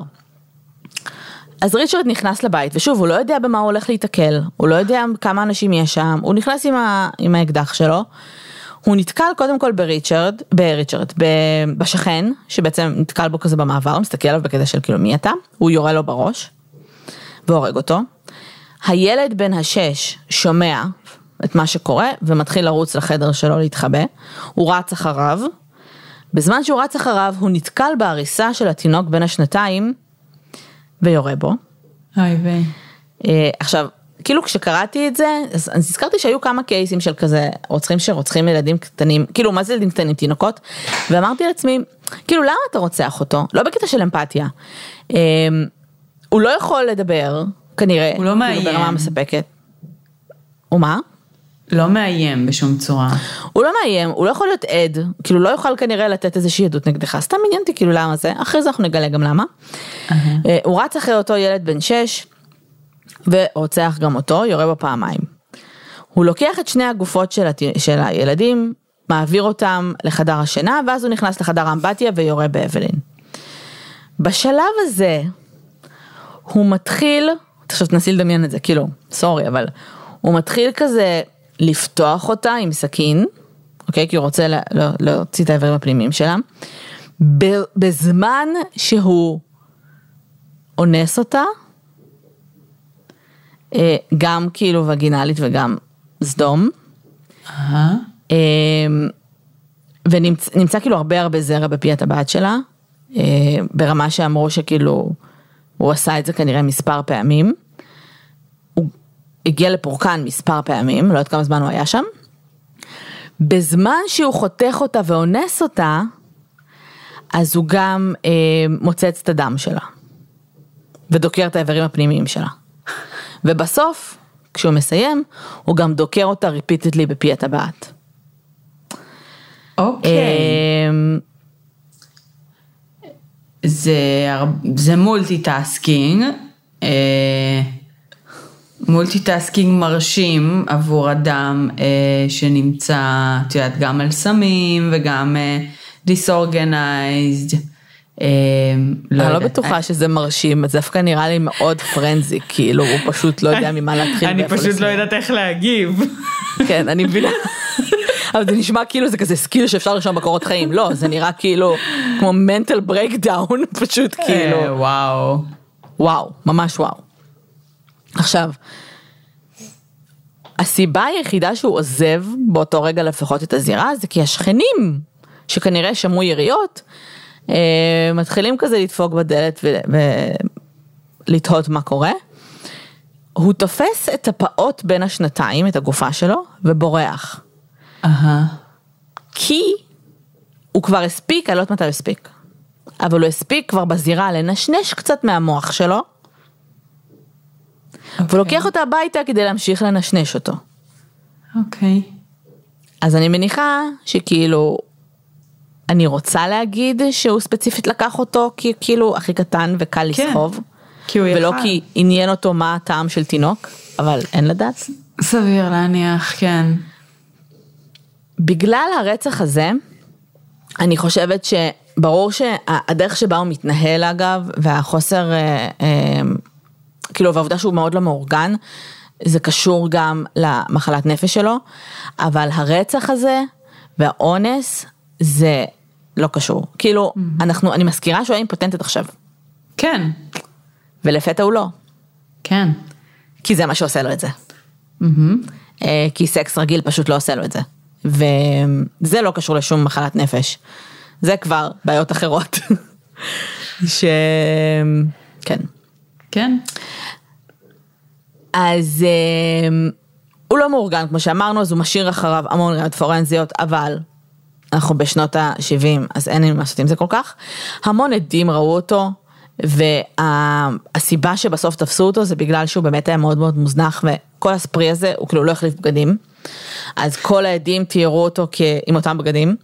אז ריצ'רד נכנס לבית, ושוב, הוא לא יודע במה הוא הולך להיתקל, הוא לא יודע כמה אנשים יש שם, הוא נכנס עם, ה, עם האקדח שלו, הוא נתקל קודם כל בריצ'רד, בריצ'רד, בשכן, שבעצם נתקל בו כזה במעבר, מסתכל עליו בקטע של כאילו מי אתה, הוא יורה לו בראש, והורג אותו. הילד בן השש שומע את מה שקורה ומתחיל לרוץ לחדר שלו להתחבא, הוא רץ אחריו, בזמן שהוא רץ אחריו הוא נתקל בעריסה של התינוק בן השנתיים ויורה בו. אוי ויי. אה, עכשיו, כאילו כשקראתי את זה, אז הזכרתי שהיו כמה קייסים של כזה רוצחים שרוצחים ילדים קטנים, כאילו מה זה ילדים קטנים, תינוקות, ואמרתי לעצמי, כאילו למה אתה רוצח אותו? לא בקטע של אמפתיה. אה, הוא לא יכול לדבר, כנראה, הוא לא כאילו מאיים. ברמה מספקת. הוא מה? לא מאיים בשום צורה. הוא לא מאיים, הוא לא יכול להיות עד, כאילו לא יוכל כנראה לתת איזושהי עדות נגדך, סתם עניין אותי כאילו למה זה, אחרי זה אנחנו נגלה גם למה. אה, הוא רץ אחרי אותו ילד בן 6 ורוצח גם אותו, יורה בו פעמיים. הוא לוקח את שני הגופות של, הת... של הילדים, מעביר אותם לחדר השינה, ואז הוא נכנס לחדר האמבטיה ויורה באבלין. בשלב הזה, הוא מתחיל, עכשיו תנסי לדמיין את זה, כאילו, סורי, אבל הוא מתחיל כזה לפתוח אותה עם סכין, אוקיי? כי הוא רוצה לה, לה, להוציא את האיברים הפנימיים שלה, בזמן שהוא אונס אותה, אה, גם כאילו וגינלית וגם סדום, אהה. אה, ונמצא כאילו הרבה הרבה זרע בפי הטבעת שלה, אה, ברמה שאמרו שכאילו הוא עשה את זה כנראה מספר פעמים. הגיע לפורקן מספר פעמים, לא יודעת כמה זמן הוא היה שם. בזמן שהוא חותך אותה ואונס אותה, אז הוא גם אה, מוצץ את הדם שלה. ודוקר את האיברים הפנימיים שלה. ובסוף, כשהוא מסיים, הוא גם דוקר אותה repeatedly בפי הטבעת. אוקיי. אמ, זה, זה multitasking, אה, multitasking מרשים עבור אדם אה, שנמצא, את יודעת, גם על סמים וגם אה, disorganized. אה, לא אני לא. בטוחה שזה מרשים, זה דווקא נראה לי מאוד frenzy, כאילו הוא פשוט לא יודע ממה להתחיל. אני פשוט לא. יודעת איך להגיב. כן, אני מבינה. אבל זה נשמע כאילו זה כזה skill שאפשר לרשום בקורות חיים, לא, זה נראה כאילו כמו mental breakdown, פשוט אה, כאילו, וואו. וואו, ממש וואו. עכשיו, הסיבה היחידה שהוא עוזב באותו רגע לפחות את הזירה זה כי השכנים שכנראה שמעו יריות אה, מתחילים כזה לדפוק בדלת ולתהות מה קורה. הוא תופס את הפעוט בין השנתיים, את הגופה שלו, ובורח. אהה. כי הוא כבר הספיק, אני לא יודעת מתי הוא הספיק, אבל הוא הספיק כבר בזירה לנשנש קצת מהמוח שלו, והוא לוקח אותה הביתה כדי להמשיך לנשנש אותו. אוקיי. אז אני מניחה שכאילו, אני רוצה להגיד שהוא ספציפית לקח אותו כי כאילו הכי קטן וקל כן, לסחוב, כי הוא ולא יכל. כי עניין אותו מה הטעם של תינוק, אבל אין לדעת. סביר להניח, כן. בגלל הרצח הזה, אני חושבת שברור שהדרך שבה הוא מתנהל אגב, והחוסר, אה, אה, כאילו, והעובדה שהוא מאוד לא מאורגן, זה קשור גם למחלת נפש שלו, אבל הרצח הזה והאונס זה לא קשור. כאילו, אנחנו, אני מזכירה שהוא היה אימפוטנטית עכשיו, כן, ולפתע הוא לא, כן. כי זה מה שעושה לו את זה. מהמם. אה, כי סקס רגיל פשוט לא עושה לו את זה. וזה לא קשור לשום מחלת נפש. זה כבר בעיות אחרות. ש... כן. כן. אז אה, הוא לא מאורגן כמו שאמרנו, אז הוא משאיר אחריו המון ראיות פורנזיות, אבל אנחנו בשנות ה-70, אז אין לי מה לעשות עם זה כל כך. המון עדים ראו אותו, והסיבה שבסוף תפסו אותו זה בגלל שהוא באמת היה מאוד מאוד מוזנח, וכל הספרי הזה הוא כאילו לא החליף בגדים. אז כל העדים תיארו אותו כ- עם אותם בגדים,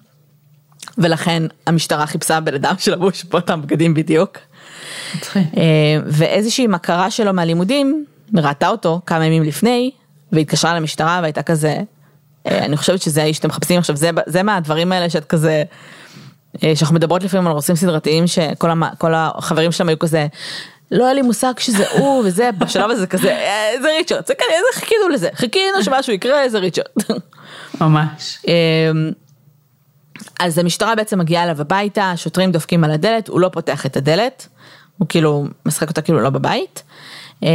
ולכן המשטרה חיפשה בן אדם שלבוש באותם בגדים בדיוק. אה, ואיזושהי מכרה שלו מהלימודים ראתה אותו כמה ימים לפני והתקשרה למשטרה והייתה כזה, אה, אני חושבת שזה האיש שאתם מחפשים עכשיו, זה, זה מהדברים האלה שאת כזה, אה, שאנחנו מדברות לפעמים על רוסים סדרתיים שכל המ, החברים שלהם היו כזה, לא היה לי מושג שזה הוא וזה, בשלב הזה כזה, "אה, זה ריצ'רד, זה כנראה, זה חיכינו לזה, חיכינו שמשהו יקרה, זה ריצ'רד. ממש. אמ, אז המשטרה בעצם מגיעה אליו הביתה, השוטרים דופקים על הדלת, הוא לא פותח את הדלת, הוא כאילו משחק אותה כאילו לא בבית. אמ,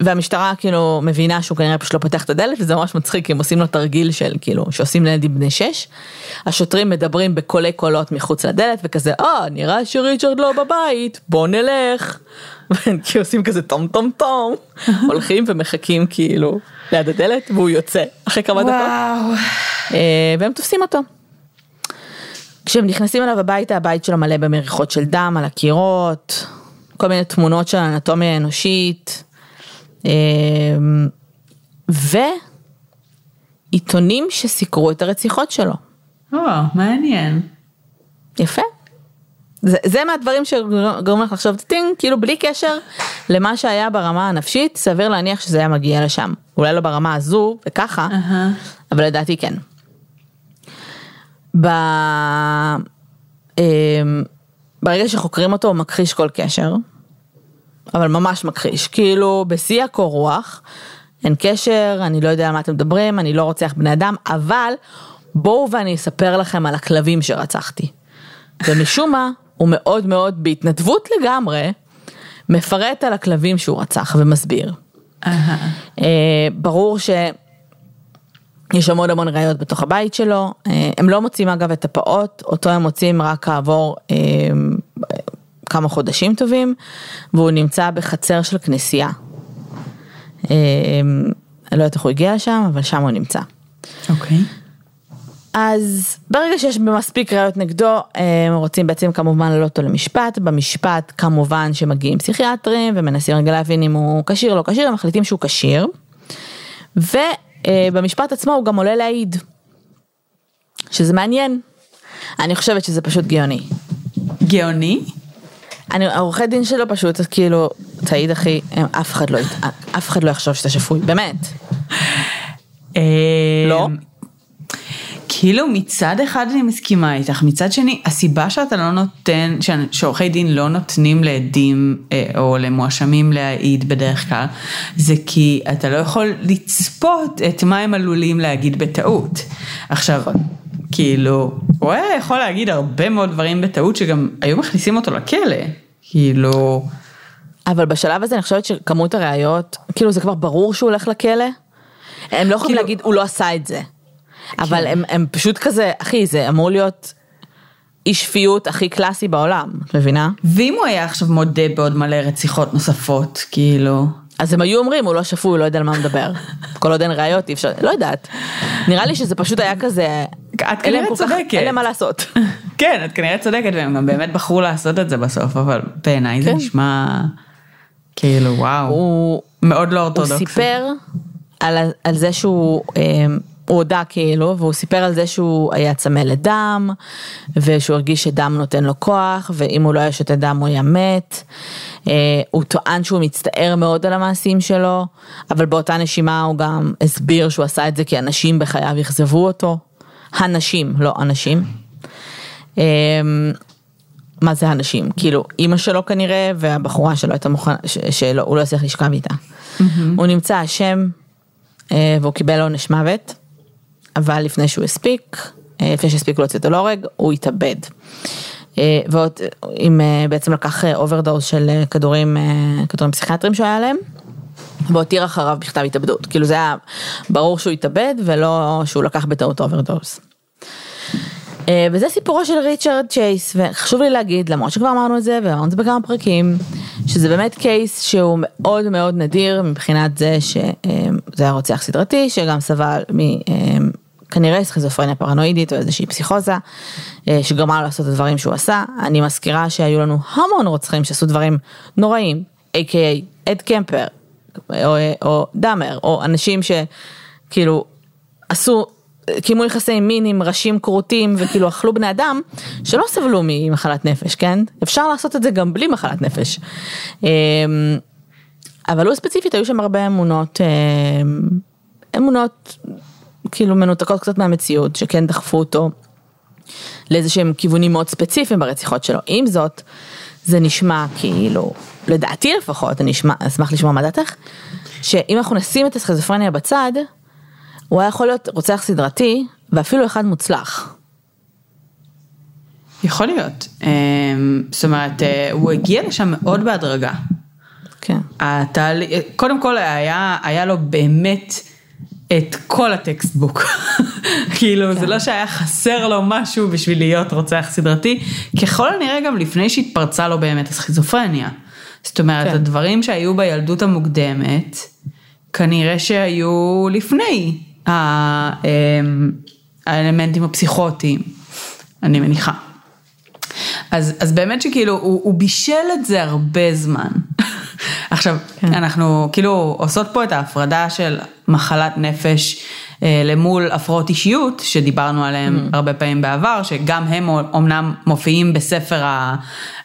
והמשטרה כאילו מבינה שהוא כנראה פשוט לא פותח את הדלת וזה ממש מצחיק כי הם עושים לו תרגיל של כאילו שעושים לילדים בני שש. השוטרים מדברים בקולי קולות מחוץ לדלת וכזה אה נראה שריצ'רד לא בבית בוא נלך. כי עושים כזה טום טום טום הולכים ומחכים כאילו ליד הדלת והוא יוצא אחרי כמה דקות. אה, והם תופסים אותו. כשהם נכנסים אליו הביתה, הבית שלו מלא במריחות של דם על הקירות, כל מיני תמונות של אנטומיה אנושית, אה, ועיתונים שסיקרו את הרציחות שלו. או, מעניין. יפה. זה, זה מהדברים שגורמים לך לחשוב טינג, כאילו בלי קשר למה שהיה ברמה הנפשית, סביר להניח שזה היה מגיע לשם. אולי לא ברמה הזו וככה, אהה. אבל לדעתי כן. ב... אמ, ברגע שחוקרים אותו הוא מכחיש כל קשר, אבל ממש מכחיש, כאילו בשיא הקור רוח, אין קשר, אני לא יודע על מה אתם מדברים, אני לא רוצח בני אדם, אבל בואו ואני אספר לכם על הכלבים שרצחתי. ומשום מה, הוא מאוד מאוד בהתנדבות לגמרי, מפרט על הכלבים שהוא רצח ומסביר. אה, ברור שיש המון המון ראיות בתוך הבית שלו, אה, הם לא מוצאים אגב את הפעוט, אותו הם מוצאים רק כעבור אה, כמה חודשים טובים, והוא נמצא בחצר של כנסייה. אה, אני לא יודעת איך הוא הגיע לשם, אבל שם הוא נמצא. אוקיי. אז ברגע שיש מספיק ראיות נגדו, הם רוצים בעצם כמובן לעלות אותו למשפט, במשפט כמובן שמגיעים פסיכיאטרים ומנסים רגע להבין אם הוא כשיר או לא כשיר, הם מחליטים שהוא כשיר. ובמשפט עצמו הוא גם עולה להעיד, שזה מעניין. אני חושבת שזה פשוט גאוני. גאוני? אני, העורכי דין שלו פשוט כאילו, תעיד אחי, הם- אף אחד לא, אף אחד לא יחשוב שאתה שפוי, באמת. לא? כאילו מצד אחד אני מסכימה איתך, מצד שני הסיבה שאתה לא נותן, שעורכי דין לא נותנים לעדים אה, או למואשמים להעיד בדרך כלל, זה כי אתה לא יכול לצפות את מה הם עלולים להגיד בטעות. עכשיו, כאילו, הוא היה יכול להגיד הרבה מאוד דברים בטעות שגם היו מכניסים אותו לכלא, כאילו, אבל בשלב הזה אני חושבת שכמות הראיות, כאילו זה כבר ברור שהוא הולך לכלא. הם לא יכולים כאילו- להגיד הוא לא עשה את זה. אבל הם, הם פשוט כזה, אחי זה אמור להיות אי שפיות הכי קלאסי בעולם, את מבינה? ואם הוא היה עכשיו מודה בעוד מלא רציחות נוספות, כאילו, אז הם היו אומרים הוא לא שפוי, הוא לא יודע על מה הוא מדבר. כל עוד אין ראיות אי אפשר, לא יודעת. נראה לי שזה פשוט היה כזה, את כנראה צודקת. אין להם מה לעשות. כן, את כנראה צודקת, והם גם באמת בחרו לעשות את זה בסוף, אבל בעיניי זה כן. נשמע כאילו וואו, הוא, מאוד לא הוא אורתודוקסי. סיפר על, על זה שהוא, אה, הוא הודה כאילו, והוא סיפר על זה שהוא היה צמא לדם, ושהוא הרגיש שדם נותן לו כוח, ואם הוא לא היה שותה דם הוא היה מת. אה, הוא טוען שהוא מצטער מאוד על המעשים שלו, אבל באותה נשימה הוא גם הסביר שהוא עשה את זה כי אנשים בחייו אכזבו אותו. הנשים, לא אנשים. אמ, מה זה הנשים? כאילו, אימא שלו כנראה, והבחורה שלא הייתה מוכנה, ש- שלא, הוא לא הצליח לשכב איתה. הוא נמצא אשם, אה, והוא קיבל עונש מוות, אבל לפני שהוא הספיק, אה, לפני שהספיק להוציא אותו להורג, הוא התאבד. אה, ועוד, עם אה, בעצם לקח overdose של כדורים, כדורים פסיכיאטרים שהיה להם. והותיר אחריו מכתב התאבדות, כאילו זה היה ברור שהוא התאבד ולא שהוא לקח בטעות overdose. אה, וזה סיפורו של ריצ'רד צ'ייס, וחשוב לי להגיד, למרות שכבר אמרנו את זה, ואמרנו את זה בכמה פרקים, שזה באמת case שהוא מאוד מאוד נדיר מבחינת זה שזה היה רוצח סדרתי, שגם סבל מ... אה, כנראה סכיזופרניה פרנואידית או איזושהי פסיכוזה אה, שגרמה לו לעשות את הדברים שהוא עשה. אני מזכירה שהיו לנו המון רוצחים שעשו דברים נוראים, a.k.a. אד קמפר, או, או דאמר, או אנשים שכאילו עשו, קיימו יחסי מין עם ראשים כרותים וכאילו אכלו בני אדם, שלא סבלו ממחלת נפש, כן? אפשר לעשות את זה גם בלי מחלת נפש. אמ, אבל הוא ספציפית, היו שם הרבה אמונות, אמ, אמונות כאילו מנותקות קצת מהמציאות, שכן דחפו אותו לאיזה שהם כיוונים מאוד ספציפיים ברציחות שלו. עם זאת, זה נשמע כאילו, לדעתי לפחות, אני אשמח לשמוע מה דעתך, שאם אנחנו נשים את הסכיזופרניה בצד, הוא היה יכול להיות רוצח סדרתי, ואפילו אחד מוצלח. יכול להיות. אמ, זאת אומרת, אה, הוא הגיע לשם מאוד בהדרגה. כן. התהל... קודם כל היה, היה לו באמת את כל הטקסטבוק. כאילו זה לא שהיה חסר לו משהו בשביל להיות רוצח סדרתי, ככל הנראה גם לפני שהתפרצה לו באמת הסכיזופרניה. זאת אומרת, כן. הדברים שהיו בילדות המוקדמת, כנראה שהיו לפני האלמנטים הפסיכוטיים, אני מניחה. אז, אז באמת שכאילו הוא, הוא בישל את זה הרבה זמן. עכשיו, כן. אנחנו כאילו עושות פה את ההפרדה של מחלת נפש למול הפרעות אישיות, שדיברנו עליהם mm. הרבה פעמים בעבר, שגם הם אומנם מופיעים בספר ה,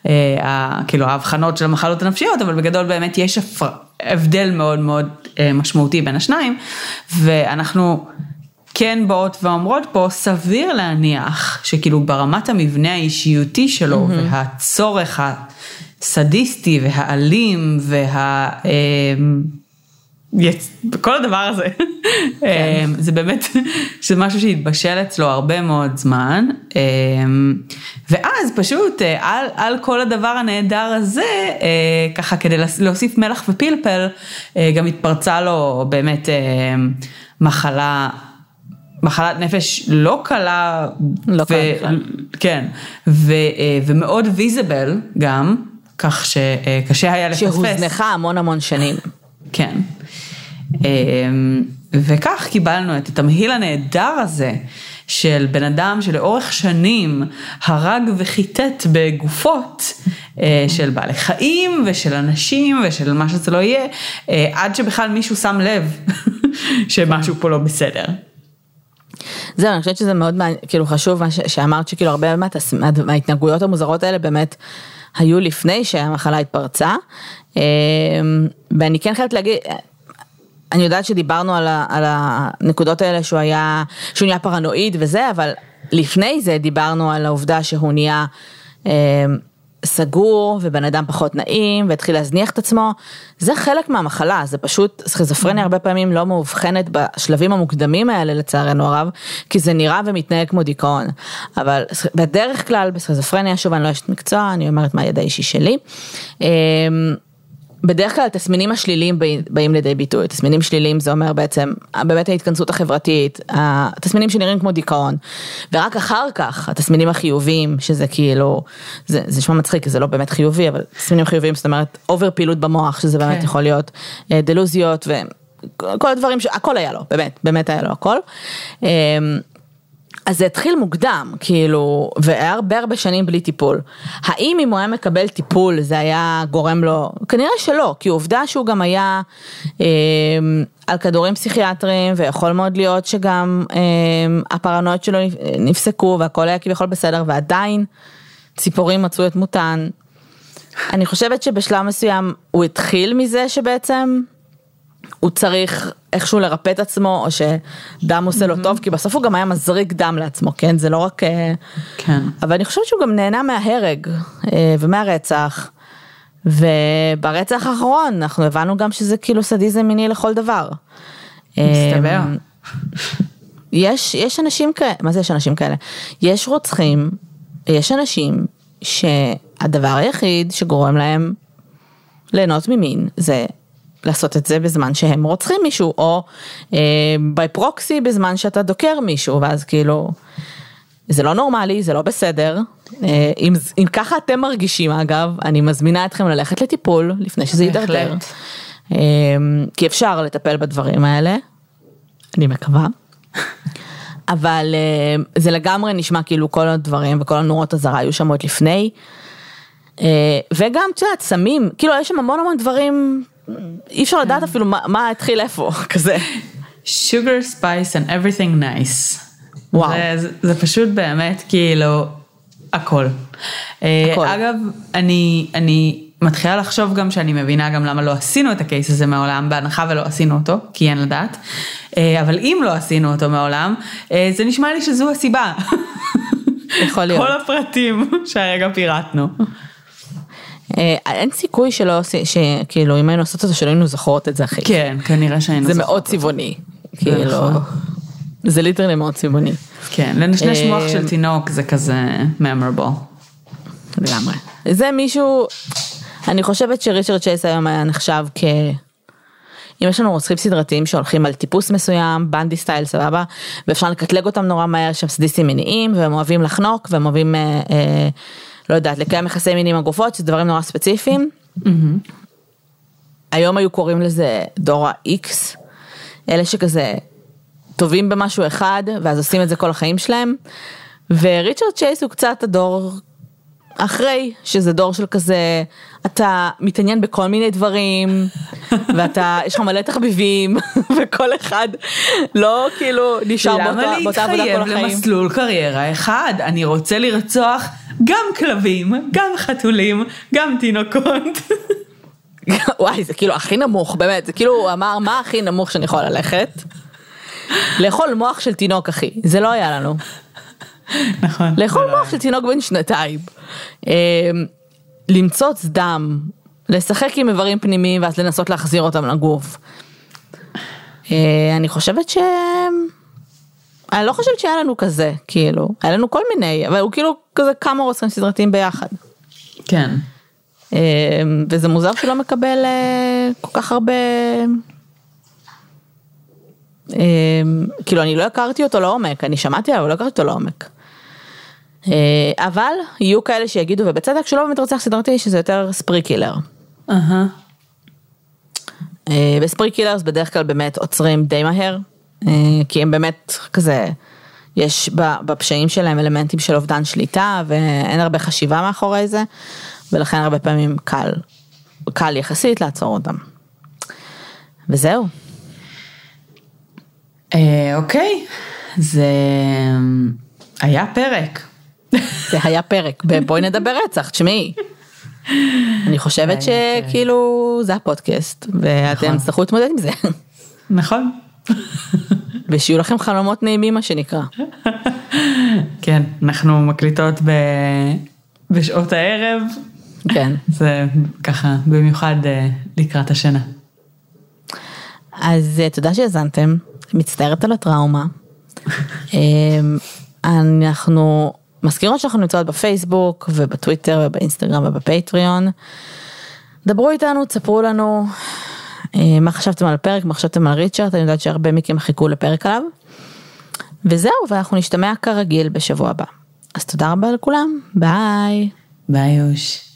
אה, ה, כאילו ההבחנות של המחלות הנפשיות, אבל בגדול באמת יש הפר, הבדל מאוד מאוד אה, משמעותי בין השניים, ואנחנו... כן באות ואומרות פה, סביר להניח שכאילו ברמת המבנה האישיותי שלו mm-hmm. והצורך הסדיסטי והאלים וה... כל הדבר הזה, כן. זה באמת, זה משהו שהתבשל אצלו הרבה מאוד זמן, ואז פשוט על, על כל הדבר הנהדר הזה, ככה כדי להוסיף מלח ופלפל, גם התפרצה לו באמת מחלה מחלת נפש לא קלה, לא ו- קלה כן, ו- ומאוד ויזיבל גם, כך שקשה היה לפספס. שהוזנחה המון המון שנים. כן. וכך קיבלנו את התמהיל הנהדר הזה של בן אדם שלאורך שנים הרג וחיטט בגופות של בעלי חיים ושל אנשים ושל מה שזה לא יהיה, עד שבכלל מישהו שם לב שמשהו פה לא בסדר. זהו, אני חושבת שזה מאוד כאילו חשוב מה שאמרת שכאילו הרבה מההתנהגויות המוזרות האלה באמת היו לפני שהמחלה התפרצה. ואני כן חייבת להגיד, אני יודעת שדיברנו על, ה, על הנקודות האלה שהוא היה, שהוא נהיה פרנואיד וזה, אבל לפני זה דיברנו על העובדה שהוא נהיה סגור ובן אדם פחות נעים והתחיל להזניח את עצמו, זה חלק מהמחלה, זה פשוט, סכיזופרניה הרבה פעמים לא מאובחנת בשלבים המוקדמים האלה לצערנו הרב, כי זה נראה ומתנהג כמו דיכאון, אבל בדרך כלל בסכיזופרניה, שוב אני לא אשת מקצוע, אני אומרת מהידע האישי שלי, בדרך כלל התסמינים השליליים באים לידי ביטוי, תסמינים שליליים זה אומר בעצם באמת ההתכנסות החברתית, התסמינים שנראים כמו דיכאון, ורק אחר כך התסמינים החיוביים, שזה כאילו, זה נשמע מצחיק זה לא באמת חיובי, אבל תסמינים חיוביים זאת אומרת אובר פעילות במוח, שזה באמת כן. יכול להיות דלוזיות וכל הדברים, הכל היה לו, באמת, באמת היה לו הכל. אז זה התחיל מוקדם, כאילו, והיה הרבה הרבה שנים בלי טיפול. האם אם הוא היה מקבל טיפול זה היה גורם לו, כנראה שלא, כי עובדה שהוא גם היה אה, על כדורים פסיכיאטריים, ויכול מאוד להיות שגם אה, הפרנויות שלו נפסקו והכל היה כביכול בסדר, ועדיין ציפורים מצאו את מותן. אני חושבת שבשלב מסוים הוא התחיל מזה שבעצם הוא צריך איכשהו לרפא את עצמו, או שדם עושה לו טוב, כי בסוף הוא גם היה מזריק דם לעצמו, כן? זה לא רק... אה, כן. אבל אני חושבת שהוא גם נהנה מההרג אה, ומהרצח. וברצח האחרון אנחנו הבנו גם שזה כאילו סדיזם מיני לכל דבר. מסתבר. אה, יש, יש אנשים כאלה, מה זה יש אנשים כאלה? יש רוצחים, יש אנשים שהדבר היחיד שגורם להם ליהנות ממין זה לעשות את זה בזמן שהם רוצחים מישהו, או אה, by proxy בזמן שאתה דוקר מישהו, ואז כאילו, זה לא נורמלי, זה לא בסדר. אה, אם, אם ככה אתם מרגישים אגב, אני מזמינה אתכם ללכת לטיפול לפני שזה. יידרדר. אה, כי אפשר לטפל בדברים האלה, אני מקווה. אבל אה, זה לגמרי נשמע כאילו כל הדברים וכל הנורות אזהרה היו שם עוד לפני. אה, וגם, את יודעת, סמים, כאילו יש שם המון המון דברים, אי אפשר לדעת אפילו מה, מה התחיל איפה, כזה. sugar spice and everything nice. וואו. זה, זה, זה פשוט באמת כאילו הכל. אה, הכל. אגב, אני, אני מתחילה לחשוב גם שאני מבינה גם למה לא עשינו את הקייס הזה מעולם, בהנחה ולא עשינו אותו, כי אין לדעת. אה, אבל אם לא עשינו אותו מעולם, אה, זה נשמע לי שזו הסיבה. יכול להיות. כל הפרטים שהרגע פירטנו. אה, אין סיכוי שלא, עשי- שכאילו אם היינו עושות את זה שלא היינו זוכרות את זה אחי. כן, כנראה שהיינו זה זוכרות. מאוד צבעוני, כאילו, נכון. זה literally מאוד צבעוני, כן, לנשנש אה, מוח של תינוק זה כזה memorable. לגמרי. זה מישהו, אני חושבת שריצ'רד צ'ייס היום היה נחשב כ... אם יש לנו רוצחים סדרתיים שהולכים על טיפוס מסוים, בנדי style סבבה, ואפשר לקטלג אותם נורא מהר שהם סדיסטים מיניים, והם אוהבים לחנוק, והם אוהבים, אה, אה, לא יודעת, לקיים יחסי מין עם הגופות, שזה דברים נורא ספציפיים. היום היו קוראים לזה דור ה-X, אלה שכזה טובים במשהו אחד, ואז עושים את זה כל החיים שלהם, וריצ'רד צ'ייס הוא קצת הדור אחרי, שזה דור של כזה, אתה מתעניין בכל מיני דברים, ואתה, יש לך מלא תחביבים, וכל אחד לא כאילו נשאר באותה, למה באותה עבודה כל להתחייב החיים. למסלול קריירה אחד? אני רוצה לרצוח גם כלבים, גם חתולים, גם תינוקות. וואי, זה כאילו הכי נמוך, באמת, זה כאילו, הוא אמר, מה הכי נמוך שאני יכול ללכת? לאכול מוח של תינוק, אחי, זה לא היה לנו. נכון. לאכול מוח של תינוק בן שנתיים. אה, למצוץ דם, לשחק עם איברים פנימיים ואז לנסות להחזיר אותם לגוף. אה, אני חושבת ש... אני לא חושבת שהיה לנו כזה, כאילו, היה לנו כל מיני, אבל הוא כאילו כזה כמה רוצחים סדרתיים ביחד. כן. אה, וזה מוזר שלא מקבל אה, כל כך הרבה... אה, כאילו אני לא הכרתי אותו לעומק, אני שמעתי עליו, אבל לא הכרתי אותו לעומק. אה, אבל יהיו כאלה שיגידו, ובצדק, שהוא לא באמת רוצח סדרתי, שזה יותר ספרי קילר. אה, ו spree killers בדרך כלל באמת עוצרים די מהר, אה, כי הם באמת כזה, יש בפשעים שלהם אלמנטים של אובדן שליטה ואין הרבה חשיבה מאחורי זה, ולכן הרבה פעמים קל, קל יחסית לעצור אותם. וזהו. אוקיי, זה היה פרק. זה היה פרק, בואי נדבר רצח, תשמעי. אני חושבת פרק. שכאילו זה הפודקאסט, ואתם נכון. תצטרכו להתמודד עם זה, נכון? ושיהיו לכם חלומות נעימים מה שנקרא. כן, אנחנו מקליטות ב... בשעות הערב, כן. זה ככה במיוחד אה, לקראת השינה. אז אה, תודה שהאזנתם, מצטערת על הטראומה. אמ, אנחנו מזכירות שאנחנו נמצאות בפייסבוק ובטוויטר ובאינסטגרם ובפטריון. דברו איתנו, תספרו לנו אה, מה חשבתם על הפרק, מה חשבתם על ריצ'רד, אני יודעת שהרבה מכם חיכו לפרק עליו. וזהו, ואנחנו נשתמע כרגיל בשבוע הבא. אז תודה רבה לכולם, ביי. ביי יוש.